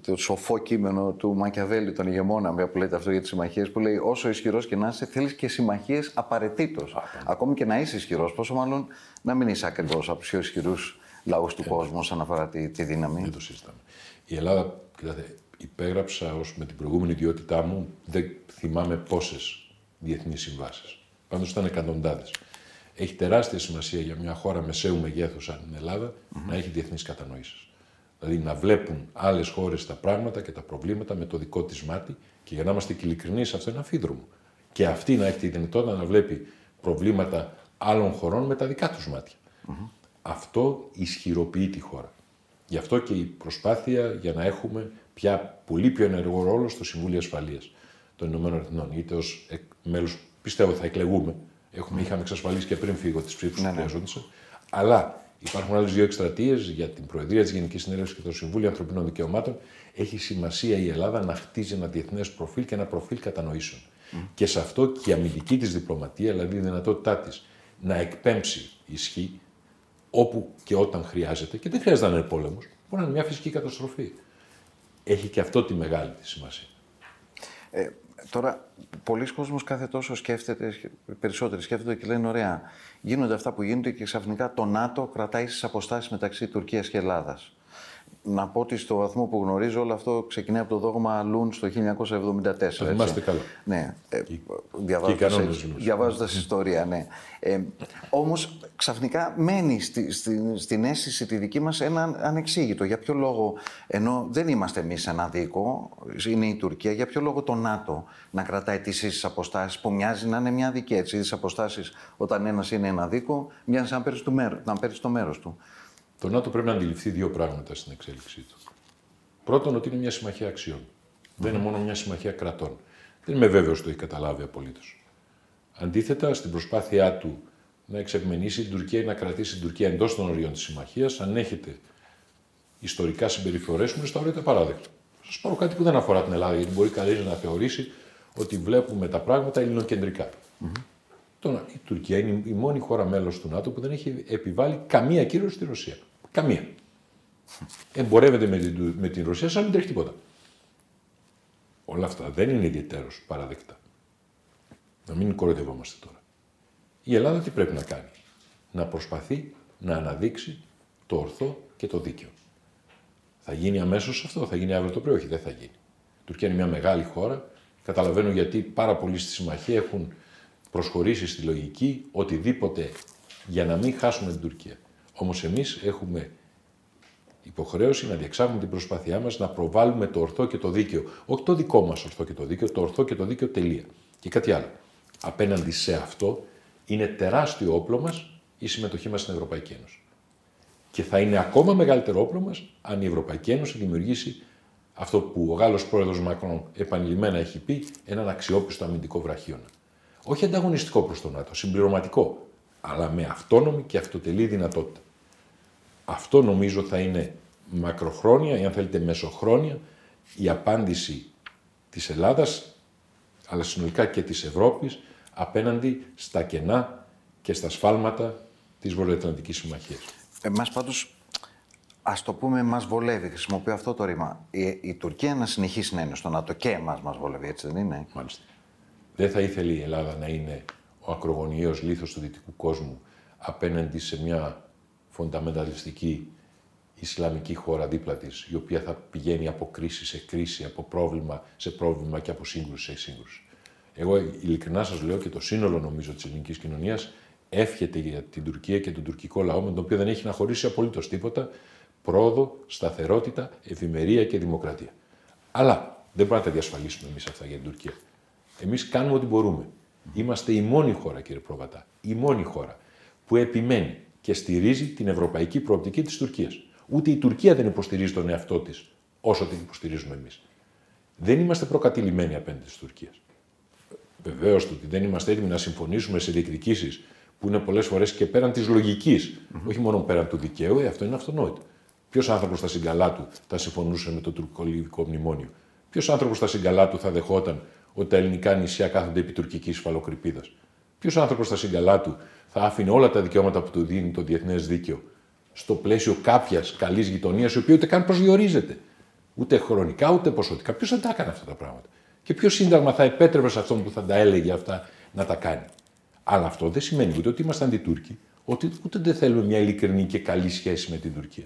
το σοφό κείμενο του Μακιαβέλη, τον ηγεμόνα, που λέτε αυτό για τις συμμαχίες, που λέει όσο ισχυρός και να είσαι, θέλεις και συμμαχίες απαραίτητος. Ακόμη και να είσαι ισχυρός, πόσο μάλλον να μην είσαι ακριβώς από τους πιο ισχυρούς λαούς του κόσμου όσον αφορά τη, τη δύναμη. Δεν το συζητάμε. Η Ελλάδα, κοιτάτε, υπέγραψα ως με την προηγούμενη ιδιότητά μου, δεν θυμάμαι πόσες διεθνείς συμβάσεις. Πάντως ήταν εκατοντάδες. Έχει τεράστια σημασία για μια χώρα μεσαίου μεγέθους σαν την ελλαδα να έχει διεθνείς κατανοήσει. Δηλαδή να βλέπουν άλλες χώρες τα πράγματα και τα προβλήματα με το δικό της μάτι και για να είμαστε και ειλικρινείς, αυτό είναι αφίδρομο. Και αυτή να έχει τη δυνατότητα να βλέπει προβλήματα άλλων χωρών με τα δικά τους ματια Αυτό ισχυροποιεί τη χώρα. Γι' αυτό και η προσπάθεια για να έχουμε πια πολύ πιο ενεργό ρόλο στο Συμβούλιο Ασφαλείας των Ηνωμένων Εθνών, είτε ως μέλος, πιστεύω θα εκλεγούμε. Έχουμε, είχαμε εξασφαλίσει και πριν φύγω τις ψήφους Ναι, που ναι. χρειαζόντουσαν. Αλλά υπάρχουν άλλες δύο εκστρατείες για την Προεδρία της Γενικής Συνέλευσης και το Συμβούλιο Ανθρωπίνων Δικαιωμάτων. Έχει σημασία η Ελλάδα να χτίζει ένα διεθνές προφίλ και ένα προφίλ κατανοήσεων. Και σε αυτό και η αμυντική της διπλωματία, δηλαδή η δυνατότητά της να εκπέμψει ισχύ όπου και όταν χρειάζεται, και δεν χρειάζεται να είναι πόλεμος, μπορεί να είναι μια φυσική καταστροφή. Έχει και αυτό τη μεγάλη της σημασία. Ε, τώρα, πολλοί κόσμος κάθε τόσο σκέφτεται, περισσότεροι σκέφτονται και λένε ωραία, γίνονται αυτά που γίνονται και ξαφνικά το ΝΑΤΟ κρατάει στις αποστάσεις μεταξύ Τουρκίας και Ελλάδας. Να πω ότι στο βαθμό που γνωρίζω όλο αυτό ξεκινάει από το δόγμα Λούν στο 1974. Το θυμάστε έτσι. καλά. Ναι, ε, Και οι διαβάζοντας, κανόνες έτσι, γνωστοί. διαβάζοντας ιστορία, ναι. Ε, όμως ξαφνικά μένει στη, στη- στην αίσθηση τη δική μας ένα ανεξήγητο. Για ποιο λόγο, ενώ δεν είμαστε εμείς ένα δίκο, είναι η Τουρκία, για ποιο λόγο το ΝΑΤΟ να κρατάει τις ίσες αποστάσεις που μοιάζει να είναι μια δική έτσι. Ίσες αποστάσεις όταν ένας είναι ένα δίκο, μοιάζει να παίρνει, το μέρο, να παίρνει το μέρος του. Το ΝΑΤΟ πρέπει να αντιληφθεί δύο πράγματα στην εξέλιξή του. Πρώτον, ότι είναι μια συμμαχία αξιών. Δεν είναι μόνο μια συμμαχία κρατών. Δεν είμαι βέβαιος ότι το έχει καταλάβει απολύτως. Αντίθετα, στην προσπάθειά του να εξευμενήσει την Τουρκία ή να κρατήσει την Τουρκία εντός των ορίων της συμμαχίας, ανέχεται ιστορικά συμπεριφορές που είναι στα όρια τα παράδεκτα. Σας πάρω κάτι που δεν αφορά την Ελλάδα, γιατί μπορεί κανείς να θεωρήσει ότι βλέπουμε τα πράγματα ελληνοκεντρικά. Τώρα, η Τουρκία είναι η μόνη χώρα μέλος του ΝΑΤΟ που δεν έχει επιβάλει καμία κύρωση στη Ρωσία. Καμία. Εμπορεύεται με την, με την Ρωσία σαν να μην τρέχει τίποτα. Όλα αυτά δεν είναι ιδιαίτερως παραδεκτά. Να μην κοροϊδευόμαστε τώρα. Η Ελλάδα τι πρέπει να κάνει; Να προσπαθεί να αναδείξει το ορθό και το δίκαιο. Θα γίνει αμέσως αυτό, θα γίνει αύριο το πρωί. Όχι, δεν θα γίνει. Η Τουρκία είναι μια μεγάλη χώρα. Καταλαβαίνω γιατί πάρα πολλοί στη συμμαχία έχουν προσχωρήσει στη λογική οτιδήποτε για να μην χάσουμε την Τουρκία. Όμως εμείς έχουμε υποχρέωση να διεξάγουμε την προσπάθειά μας να προβάλλουμε το ορθό και το δίκαιο. Όχι το δικό μας ορθό και το δίκαιο, το ορθό και το δίκαιο τελεία. Και κάτι άλλο. Απέναντι σε αυτό είναι τεράστιο όπλο μας η συμμετοχή μας στην Ευρωπαϊκή Ένωση. Και θα είναι ακόμα μεγαλύτερο όπλο μας αν η Ευρωπαϊκή Ένωση δημιουργήσει αυτό που ο Γάλλος πρόεδρος Μακρόν επανειλημμένα έχει πει, έναν αξιόπιστο αμυντικό βραχίωνα. Όχι ανταγωνιστικό προς τον ΝΑΤΟ, συμπληρωματικό, αλλά με αυτόνομη και αυτοτελή δυνατότητα. Αυτό νομίζω θα είναι μακροχρόνια ή αν θέλετε μεσοχρόνια η απάντηση της Ελλάδας αλλά συνολικά και της Ευρώπης απέναντι στα κενά και στα σφάλματα της Βορειοατλαντικής Συμμαχίας. Εμάς πάντως, ας το πούμε, μας βολεύει, χρησιμοποιώ αυτό το ρήμα. Η, η Τουρκία να συνεχίσει να είναι στο ΝΑΤΟ και εμάς μας βολεύει, έτσι δεν είναι; Μάλιστα. Δεν θα ήθελε η Ελλάδα να είναι ο ακρογωνιαίος λίθος του δυτικού κόσμου απέναντι σε μια φονταμενταλιστική Ισλαμική χώρα δίπλα της, η οποία θα πηγαίνει από κρίση σε κρίση, από πρόβλημα σε πρόβλημα και από σύγκρουση σε σύγκρουση. Εγώ ειλικρινά σας λέω και το σύνολο νομίζω της ελληνικής κοινωνίας εύχεται για την Τουρκία και τον τουρκικό λαό με τον οποίο δεν έχει να χωρίσει απολύτως τίποτα πρόοδο, σταθερότητα, ευημερία και δημοκρατία. Αλλά δεν μπορούμε να τα διασφαλίσουμε εμείς αυτά για την Τουρκία. Εμείς κάνουμε ό,τι μπορούμε. Είμαστε η μόνη χώρα, κύριε Πρόβατα, η μόνη χώρα που επιμένει και στηρίζει την ευρωπαϊκή προοπτική της Τουρκίας. Ούτε η Τουρκία δεν υποστηρίζει τον εαυτό της όσο την υποστηρίζουμε εμείς. Δεν είμαστε προκατηλημένοι απέναντι της Τουρκίας. Βεβαίως το ότι δεν είμαστε έτοιμοι να συμφωνήσουμε σε διεκδικήσεις που είναι πολλές φορές και πέραν της λογικη όχι μόνο πέραν του δικαίου, ε, αυτό είναι αυτονόητο. Ποιος άνθρωπος στα συγκαλά του θα συμφωνούσε με το τουρκολιβικό μνημόνιο; Ποιος άνθρωπος στα συγκαλά του θα δεχόταν ότι τα ελληνικά νησιά κάθονται επί τουρκικής υφαλοκρηπίδα. Ποιος άνθρωπος στα συγκαλά του θα άφηνε όλα τα δικαιώματα που του δίνει το διεθνές δίκαιο στο πλαίσιο κάποιας καλής γειτονίας, η οποία ούτε καν προσδιορίζεται. Ούτε χρονικά, ούτε ποσοτικά. Ποιος θα τα έκανε αυτά τα πράγματα; Και ποιο σύνταγμα θα επέτρεπε σε αυτόν που θα τα έλεγε αυτά να τα κάνει; Αλλά αυτό δεν σημαίνει ούτε ότι είμαστε αντιτούρκοι, ότι ούτε δεν θέλουμε μια ειλικρινή και καλή σχέση με την Τουρκία.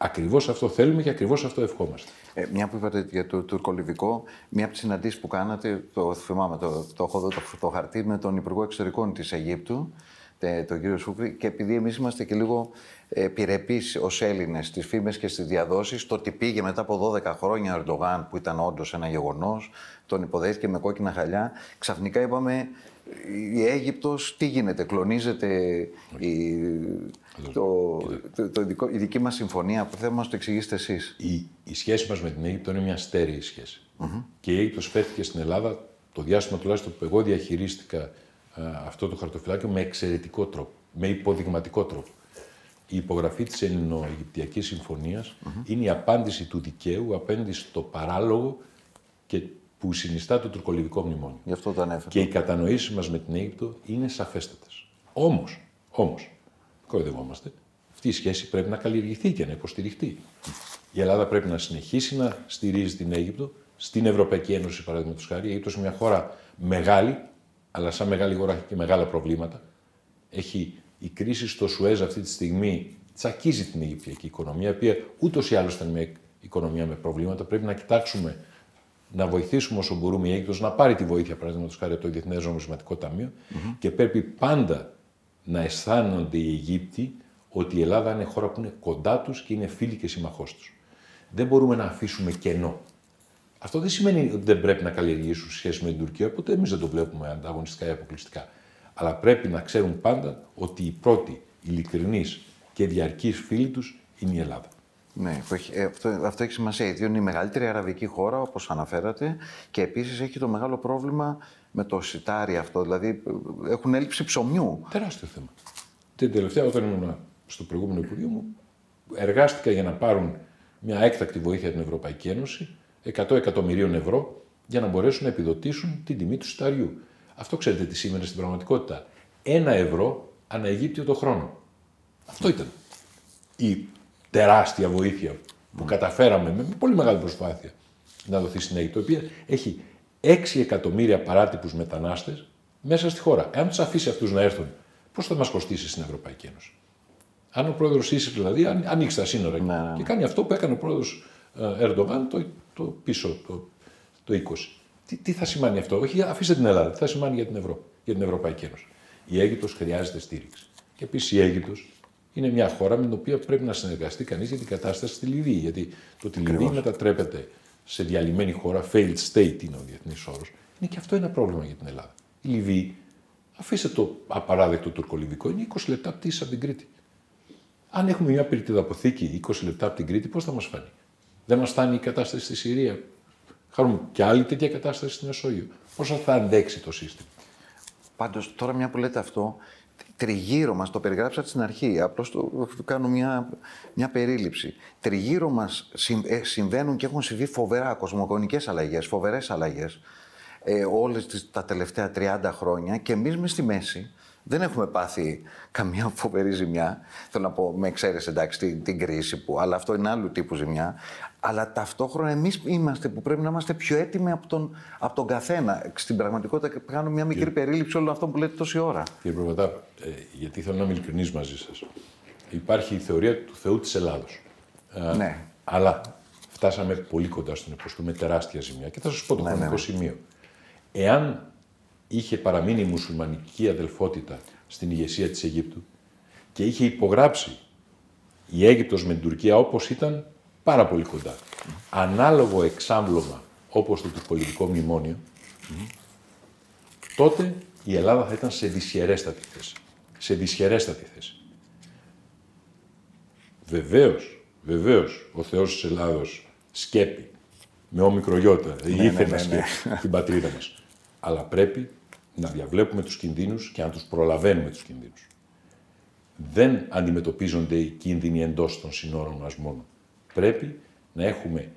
Ακριβώς αυτό θέλουμε και ακριβώς αυτό ευχόμαστε. Ε, μια που είπατε για το τουρκολιβικό, μία από τις συναντήσεις που κάνατε, το θυμάμαι, το, το έχω εδώ το, το χαρτί με τον Υπουργό Εξωτερικών της Αιγύπτου, τε- τον κύριο Σούκρη, και επειδή εμείς είμαστε και λίγο ε, πυρεπεί ως Έλληνες στις φήμες και στις διαδόσεις, το ότι πήγε μετά από 12 χρόνια ο Ερντογάν, που ήταν όντως ένα γεγονός, τον υποδέχτηκε με κόκκινα χαλιά, ξαφνικά είπαμε. Η Αίγυπτος, τι γίνεται, κλονίζεται η, το, το, το δικό- η δική μας συμφωνία, που θέλω να μας το εξηγήσετε εσείς. Η, η σχέση μας με την Αίγυπτο είναι μια στέρεη σχέση. Και η Αίγυπτος φέρθηκε στην Ελλάδα το διάστημα τουλάχιστον που εγώ διαχειρίστηκα α, αυτό το χαρτοφυλάκιο με εξαιρετικό τρόπο, με υποδειγματικό τρόπο. Η υπογραφή της Ελληνο-Αιγυπτιακής Συμφωνίας είναι η απάντηση του δικαίου απέναντι στο παράλογο και που συνιστά το τουρκολιβικό μνημόνιο. Γι' αυτό το ανέφερα. Και οι κατανοήσεις μας με την Αίγυπτο είναι σαφέστατες. Όμως, όμως, κοροϊδευόμαστε, αυτή η σχέση πρέπει να καλλιεργηθεί και να υποστηριχτεί. Η Ελλάδα πρέπει να συνεχίσει να στηρίζει την Αίγυπτο στην Ευρωπαϊκή Ένωση, παραδείγματος χάρη. Η Αίγυπτος είναι μια χώρα μεγάλη, αλλά σαν μεγάλη χώρα έχει και μεγάλα προβλήματα. Έχει η κρίση στο Σουέζ αυτή τη στιγμή τσακίζει την Αιγυπτιακή οικονομία, η οποία ούτως ή άλλως ήταν μια οικονομία με προβλήματα. Πρέπει να κοιτάξουμε να βοηθήσουμε όσο μπορούμε η Αίγυπτος να πάρει τη βοήθεια, παραδείγματος χάρη από το Διεθνές Νομισματικό Ταμείο και πρέπει πάντα να αισθάνονται οι Αιγύπτιοι ότι η Ελλάδα είναι χώρα που είναι κοντά τους και είναι φίλοι και συμμαχός τους. Δεν μπορούμε να αφήσουμε κενό. Αυτό δεν σημαίνει ότι δεν πρέπει να καλλιεργήσουν σχέση με την Τουρκία, οπότε εμείς δεν το βλέπουμε ανταγωνιστικά ή αποκλειστικά. Αλλά πρέπει να ξέρουν πάντα ότι η πρώτη ειλικρινή και διαρκή φίλη τους είναι η Ελλάδα. Ναι, που έχει, ε, αυτό, αυτό έχει σημασία. Γιατί είναι η μεγαλύτερη αραβική χώρα, όπως αναφέρατε, και επίσης έχει το μεγάλο πρόβλημα με το σιτάρι αυτό. Δηλαδή, ε, έχουν έλλειψη ψωμιού. Τεράστιο θέμα. Την τελευταία, όταν ήμουν στο προηγούμενο Υπουργείο μου, εργάστηκα για να πάρουν μια έκτακτη βοήθεια από την Ευρωπαϊκή Ένωση, 100 εκατομμυρίων ευρώ, για να μπορέσουν να επιδοτήσουν την τιμή του σιταριού. Αυτό ξέρετε τι σήμαινε στην πραγματικότητα. Ένα ευρώ ανά Αιγύπτιο το χρόνο. Αυτό ήταν η τεράστια βοήθεια που καταφέραμε με πολύ μεγάλη προσπάθεια να δοθεί στην Αίγυπτο, η οποία έχει 6 εκατομμύρια παράτυπους μετανάστες μέσα στη χώρα. Εάν τους αφήσει αυτούς να έρθουν, πώς θα μας κοστίσει στην Ευρωπαϊκή Ένωση; Αν ο πρόεδρος Σίση δηλαδή αν- ανοίξει τα σύνορα Ναι, ναι. και κάνει αυτό που έκανε ο πρόεδρος Ερντογάν το, το πίσω, το, το 20. Τι, τι θα σημαίνει αυτό, Όχι, αφήστε την Ελλάδα. Τι θα σημαίνει για την, Ευρώ, για την Ευρωπαϊκή Ένωση; Η Αίγυπτος χρειάζεται στήριξη. Και επίσης η Αίγυπτος είναι μια χώρα με την οποία πρέπει να συνεργαστεί κανείς για την κατάσταση στη Λιβύη. Γιατί το ότι η Λιβύη μετατρέπεται σε διαλυμένη χώρα, failed state είναι ο διεθνής όρος, είναι και αυτό ένα πρόβλημα για την Ελλάδα. Η Λιβύη, αφήστε το απαράδεκτο τουρκολιβικό, είναι 20 λεπτά πτήση από την Κρήτη. Αν έχουμε μια πυρητιδαποθήκη 20 λεπτά από την Κρήτη, πώς θα μας φανεί; Δεν μας φτάνει η κατάσταση στη Συρία; Χαρούμε και άλλη τέτοια κατάσταση στη Μεσόγειο. Πόσο θα αντέξει το σύστημα; Πάντως, τώρα μια που λέτε αυτό, τριγύρω μας, το περιγράψατε στην αρχή, απλώς το, το κάνω μια, μια περίληψη. Τριγύρω μας συμ- ε, συμβαίνουν και έχουν συμβεί φοβερά κοσμογονικές αλλαγές, φοβερές αλλαγές, ε, όλες τις, τα τελευταία 30 χρόνια και εμείς μες στη μέση δεν έχουμε πάθει καμία φοβερή ζημιά. Θέλω να πω, με εξαίρεση εντάξει την, την κρίση που, αλλά αυτό είναι άλλου τύπου ζημιά. Αλλά ταυτόχρονα εμείς είμαστε που πρέπει να είμαστε πιο έτοιμοι από τον, από τον καθένα. Στην πραγματικότητα, κάνω μια μικρή περίληψη όλων αυτών που λέτε τόση ώρα. Κύριε Προβατά, ε, γιατί θέλω να είμαι ειλικρινής μαζί σας. Υπάρχει η θεωρία του Θεού της Ελλάδος. Ναι. Αλλά φτάσαμε πολύ κοντά στον υποστούμε τεράστια ζημιά. Και θα σας πω το Ναι, χρονικό ναι, ναι. σημείο. Εάν είχε παραμείνει η μουσουλμανική αδελφότητα στην ηγεσία της Αιγύπτου και είχε υπογράψει η Αίγυπτος με την Τουρκία όπως ήταν πάρα πολύ κοντά. Ανάλογο εξάμβλωμα όπως το τουρκολιβικό μνημόνιο, τότε η Ελλάδα θα ήταν σε δυσχερέστατη θέση. Σε δυσχερέστατη θέση. Βεβαίως, βεβαίως, ο Θεός της Ελλάδος σκέπει με όμικρογιώτα, ναι, ήθελε να σκέπει την πατρίδα μας. Αλλά πρέπει να διαβλέπουμε τους κινδύνους και να τους προλαβαίνουμε τους κινδύνους. Δεν αντιμετωπίζονται οι κίνδυνοι εντός των συνόρων μας μόνο. Πρέπει να έχουμε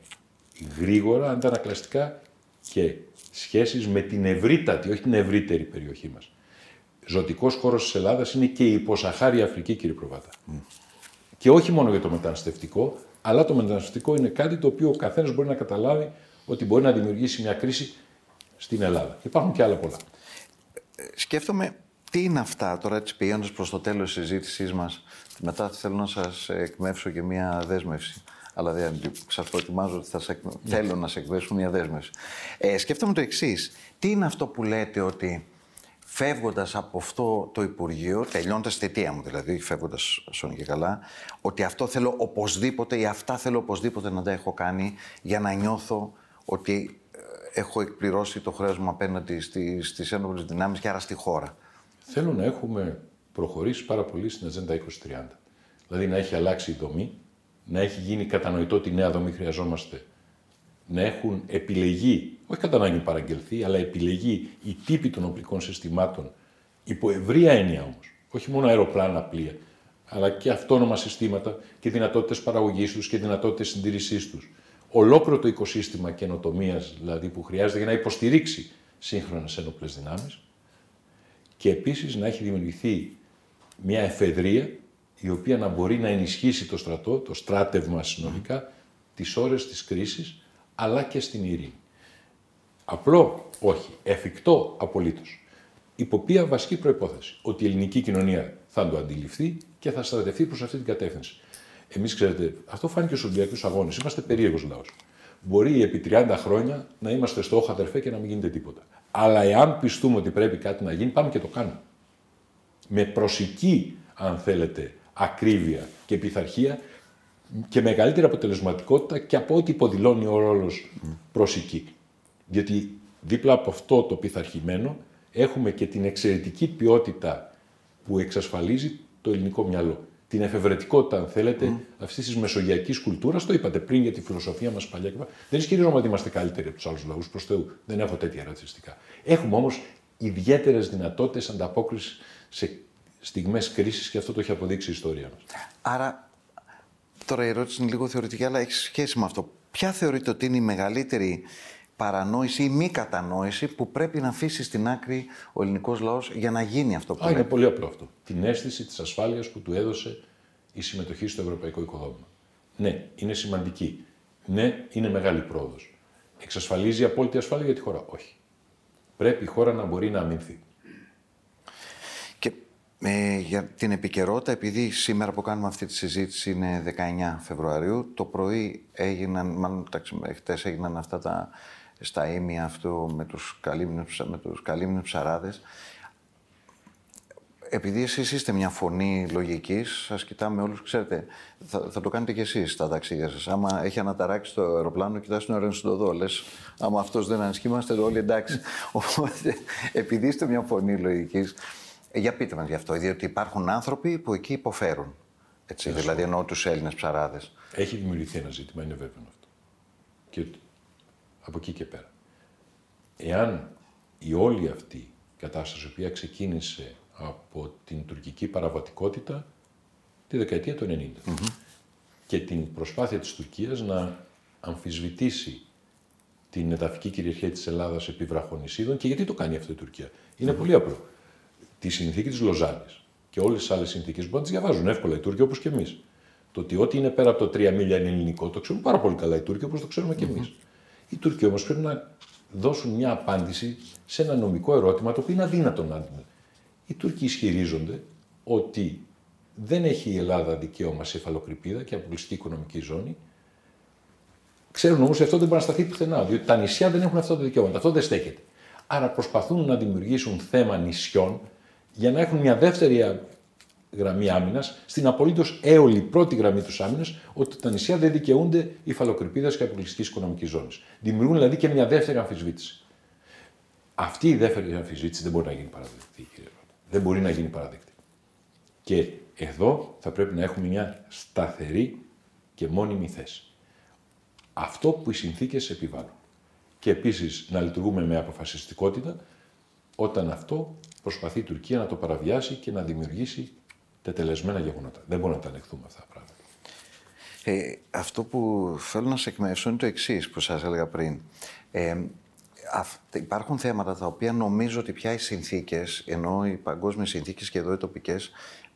γρήγορα, αντανακλαστικά και σχέσεις με την ευρύτατη, όχι την ευρύτερη περιοχή μας. Ζωτικός χώρος της Ελλάδας είναι και η υποσαχάρια Αφρική, κύριε Προβάτα. Και όχι μόνο για το μεταναστευτικό, αλλά το μεταναστευτικό είναι κάτι το οποίο ο καθένας μπορεί να καταλάβει ότι μπορεί να δημιουργήσει μια κρίση στην Ελλάδα. Υπάρχουν και άλλα πολλά. Σκέφτομαι τι είναι αυτά τώρα έτσι πηγαίνοντας προς το τέλος της συζήτησής μας. Μετά θέλω να σας εκμεύσω και μία δέσμευση. Αλλά δεν σας προετοιμάζω ότι θα σε, εκ- θέλω να σε εκμεύσω μία δέσμευση. Ε, σκέφτομαι το εξής. Τι είναι αυτό που λέτε ότι φεύγοντας από αυτό το Υπουργείο, τελειώνοντας τη θητεία μου δηλαδή, φεύγοντας σώνει και καλά, ότι αυτό θέλω οπωσδήποτε ή αυτά θέλω οπωσδήποτε να τα έχω κάνει για να νιώθω ότι ε, έχω εκπληρώσει το χρέος μου απέναντι στις, στις ένοπλες δυνάμεις και άρα στη χώρα. Θέλω να έχουμε προχωρήσει πάρα πολύ στην Ατζέντα 2030. Δηλαδή να έχει αλλάξει η δομή, να έχει γίνει κατανοητό ότι νέα δομή χρειαζόμαστε, να έχουν επιλεγεί, όχι κατά ανάγκη παραγγελθεί, αλλά επιλεγεί οι τύποι των οπλικών συστημάτων υπό ευρία έννοια όμως. Όχι μόνο αεροπλάνα, πλοία, αλλά και αυτόνομα συστήματα και δυνατότητες παραγωγής τους και δυνατότητες συντήρησής τους. Ολόκληρο το οικοσύστημα καινοτομίας δηλαδή που χρειάζεται για να υποστηρίξει σύγχρονες ένοπλε δυνάμεις και επίσης να έχει δημιουργηθεί μια εφεδρεία η οποία να μπορεί να ενισχύσει το στρατό, το στράτευμα συνολικά, τις ώρες της κρίσης, αλλά και στην ειρήνη. Απλό, όχι. Εφικτό, απολύτως. Υπό ποια βασική προϋπόθεση; Ότι η ελληνική κοινωνία θα το αντιληφθεί και θα στρατευτεί προς αυτή την κατεύθυνση. Εμείς, ξέρετε, αυτό φάνηκε στους Ολυμπιακούς Αγώνες. Είμαστε περίεργος λαός. Μπορεί επί 30 χρόνια να είμαστε στο όχο αδερφέ και να μην γίνεται τίποτα. Αλλά εάν πιστούμε ότι πρέπει κάτι να γίνει, πάμε και το κάνουμε. Με προσική, αν θέλετε, ακρίβεια και πειθαρχία και μεγαλύτερη αποτελεσματικότητα και από ό,τι υποδηλώνει ο ρόλος προσική. Γιατί δίπλα από αυτό το πειθαρχημένο έχουμε και την εξαιρετική ποιότητα που εξασφαλίζει το ελληνικό μυαλό. Την εφευρετικότητα, αν θέλετε, mm. αυτής της μεσογειακής κουλτούρας. Το είπατε πριν για τη φιλοσοφία μας παλιά. και πα- Δεν ισχυρίζομαι ότι είμαστε καλύτεροι από τους άλλους λαούς. Προς Θεού, δεν έχω τέτοια ρατσιστικά. Έχουμε όμως ιδιαίτερες δυνατότητες ανταπόκρισης σε στιγμές κρίσης και αυτό το έχει αποδείξει η ιστορία μας. Άρα, τώρα η ερώτηση είναι λίγο θεωρητική, αλλά έχει σχέση με αυτό. Ποια θεωρείτε ότι είναι η μεγαλύτερη παρανόηση ή μη κατανόηση που πρέπει να αφήσει στην άκρη ο ελληνικός λαός για να γίνει αυτό που Α, είναι πρέπει. πολύ απλό αυτό. Την αίσθηση της ασφάλειας που του έδωσε η συμμετοχή στο ευρωπαϊκό οικοδόμημα. Ναι, είναι σημαντική. Ναι, είναι μεγάλη πρόοδος. Εξασφαλίζει απόλυτη ασφάλεια για τη χώρα; Όχι. Πρέπει η χώρα να μπορεί να αμυνθεί. Και ε, για την επικαιρότητα, επειδή σήμερα που κάνουμε αυτή τη συζήτηση είναι 19 Φεβρουαρίου, το πρωί έγιναν, μάλλον εντάξει, χτες έγιναν αυτά τα στα ίμια αυτού με τους καλύμνους, με τους καλύμνους ψαράδες. Επειδή εσείς είστε μια φωνή λογικής, σας κοιτάμε όλους, ξέρετε, θα, θα το κάνετε κι εσείς στα ταξίδια σας. Άμα έχει αναταράξει το αεροπλάνο, κοιτάς τον αερονοσυντοδό, λες, άμα αυτός δεν ανισχύει, είμαστε όλοι εντάξει. Οπότε, επειδή είστε μια φωνή λογικής, ε, για πείτε μας γι' αυτό, διότι υπάρχουν άνθρωποι που εκεί υποφέρουν. Έτσι, δηλαδή εννοώ τους Έλληνες ψαράδες. Έχει δημιουργηθεί ένα ζήτημα, είναι βέβαιο αυτό. Και από εκεί και πέρα. Εάν η όλη αυτή κατάσταση, η οποία ξεκίνησε από την τουρκική παραβατικότητα τη δεκαετία του 90 και την προσπάθεια της Τουρκίας να αμφισβητήσει την εδαφική κυριαρχία της Ελλάδας επί βραχονισίδων και γιατί το κάνει αυτό η Τουρκία; Είναι πολύ απλό. Τη συνθήκη της Λοζάνης και όλες τις άλλες συνθήκες μπορούν να τις διαβάζουν εύκολα οι Τούρκοι όπως και εμείς. Το ότι ό,τι είναι πέρα από το 3 μίλια είναι ελληνικό το ξέρουν πάρα πολύ καλά οι Τούρκοι όπως το ξέρουμε και εμείς. Οι Τούρκοι όμως πρέπει να δώσουν μια απάντηση σε ένα νομικό ερώτημα το οποίο είναι αδύνατο να δούμε. Οι Τούρκοι ισχυρίζονται ότι δεν έχει η Ελλάδα δικαίωμα σε υφαλοκρηπίδα και αποκλειστική οικονομική ζώνη. Ξέρουν όμως ότι αυτό δεν μπορεί να σταθεί πουθενά, διότι τα νησιά δεν έχουν αυτά τα δικαιώματα. Αυτό δεν στέκεται. Άρα προσπαθούν να δημιουργήσουν θέμα νησιών για να έχουν μια δεύτερη γραμμή άμυνας, στην απολύτως έολη πρώτη γραμμή τους άμυνας, ότι τα νησιά δεν δικαιούνται υφαλοκρηπίδα και αποκλειστικής οικονομικής ζώνης. Δημιουργούν δηλαδή και μια δεύτερη αμφισβήτηση. Αυτή η δεύτερη αμφισβήτηση δεν μπορεί να γίνει παραδεκτή, κύριε Ρώτα. Δεν μπορεί να γίνει παραδεκτή. Και εδώ θα πρέπει να έχουμε μια σταθερή και μόνιμη θέση. Αυτό που οι συνθήκες επιβάλλουν. Και επίσης να λειτουργούμε με αποφασιστικότητα όταν αυτό προσπαθεί η Τουρκία να το παραβιάσει και να δημιουργήσει τετελεσμένα γεγονότα. Δεν μπορούμε να τα ανεχθούμε αυτά τα πράγματα. Ε, αυτό που θέλω να σε εκμεύσω είναι το εξής που σας έλεγα πριν. Ε, αυ, υπάρχουν θέματα τα οποία νομίζω ότι πια οι συνθήκες, ενώ οι παγκόσμιες συνθήκες και εδώ οι τοπικές,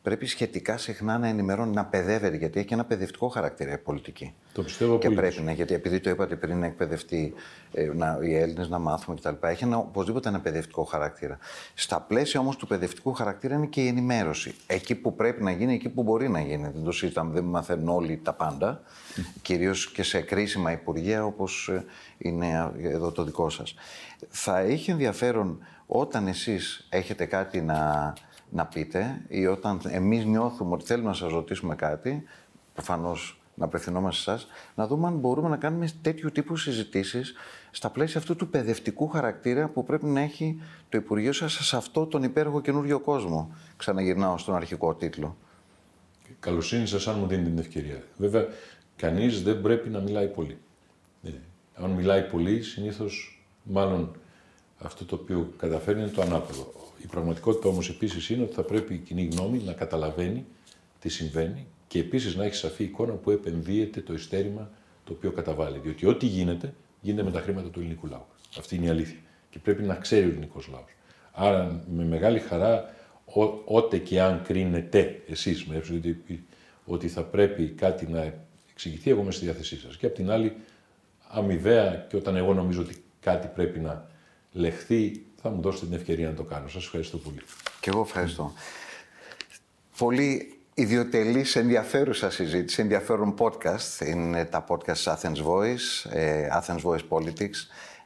πρέπει σχετικά συχνά να ενημερώνει, να παιδεύεται, γιατί έχει και ένα παιδευτικό χαρακτήρα η πολιτική. Το πιστεύω Και απολύτως. πρέπει να, γιατί επειδή το είπατε πριν να εκπαιδευτεί ε, να, οι Έλληνες να μάθουμε κτλ. Έχει ένα, οπωσδήποτε ένα παιδευτικό χαρακτήρα. Στα πλαίσια όμως του παιδευτικού χαρακτήρα είναι και η ενημέρωση. Εκεί που πρέπει να γίνει, εκεί που μπορεί να γίνει. Δεν το συζητάμε, δεν μαθαίνουν όλοι τα πάντα. Κυρίως και σε κρίσιμα υπουργεία όπως είναι εδώ το δικό σας. Θα έχει ενδιαφέρον όταν εσείς έχετε κάτι να, να πείτε ή όταν εμείς νιώθουμε ότι θέλουμε να σας ρωτήσουμε κάτι, προφανώς να απευθυνόμαστε σε εσάς, να δούμε αν μπορούμε να κάνουμε τέτοιου τύπου συζητήσεις στα πλαίσια αυτού του παιδευτικού χαρακτήρα που πρέπει να έχει το Υπουργείο σας σε αυτό τον υπέροχο καινούριο κόσμο. Ξαναγυρνάω στον αρχικό τίτλο. Καλοσύνη σας, αν μου δίνετε την ευκαιρία. Βέβαια, κανείς δεν πρέπει να μιλάει πολύ. Ε, αν μιλάει πολύ, συνήθως μάλλον αυτό το οποίο καταφέρνει είναι το ανάποδο. Η πραγματικότητα όμως επίσης είναι ότι θα πρέπει η κοινή γνώμη να καταλαβαίνει τι συμβαίνει και επίσης να έχει σαφή εικόνα που επενδύεται το ειστέρημα το οποίο καταβάλει. Διότι ό,τι γίνεται, γίνεται με τα χρήματα του ελληνικού λαού. Αυτή είναι η αλήθεια. Και πρέπει να ξέρει ο ελληνικός λαός. Άρα, με μεγάλη χαρά, ό, ότε και αν κρίνετε εσείς με έψιλον ότι, ότι θα πρέπει κάτι να εξηγηθεί, εγώ είμαι στη διάθεσή σας. Και απ' την άλλη, αμοιβαία και όταν εγώ νομίζω ότι κάτι πρέπει να λεχθεί, θα μου δώσετε την ευκαιρία να το κάνω. Σας ευχαριστώ πολύ. Και εγώ ευχαριστώ. Πολύ ιδιωτελής, ενδιαφέρουσα συζήτηση, ενδιαφέρον podcast. Είναι τα podcast Athens Voice, ε, Athens Voice Politics.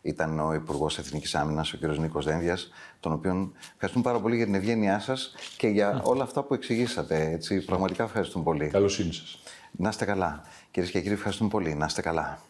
Ήταν ο Υπουργός Εθνικής Άμυνας, ο κ. Νίκος Δένδιας, τον οποίον ευχαριστούμε πάρα πολύ για την ευγένειά σας και για όλα αυτά που εξηγήσατε. Έτσι, πραγματικά ευχαριστούμε πολύ. Καλοσύνη σας. Να είστε καλά. Κυρίες και κύριοι, ευχαριστούμε πολύ. Να είστε καλά.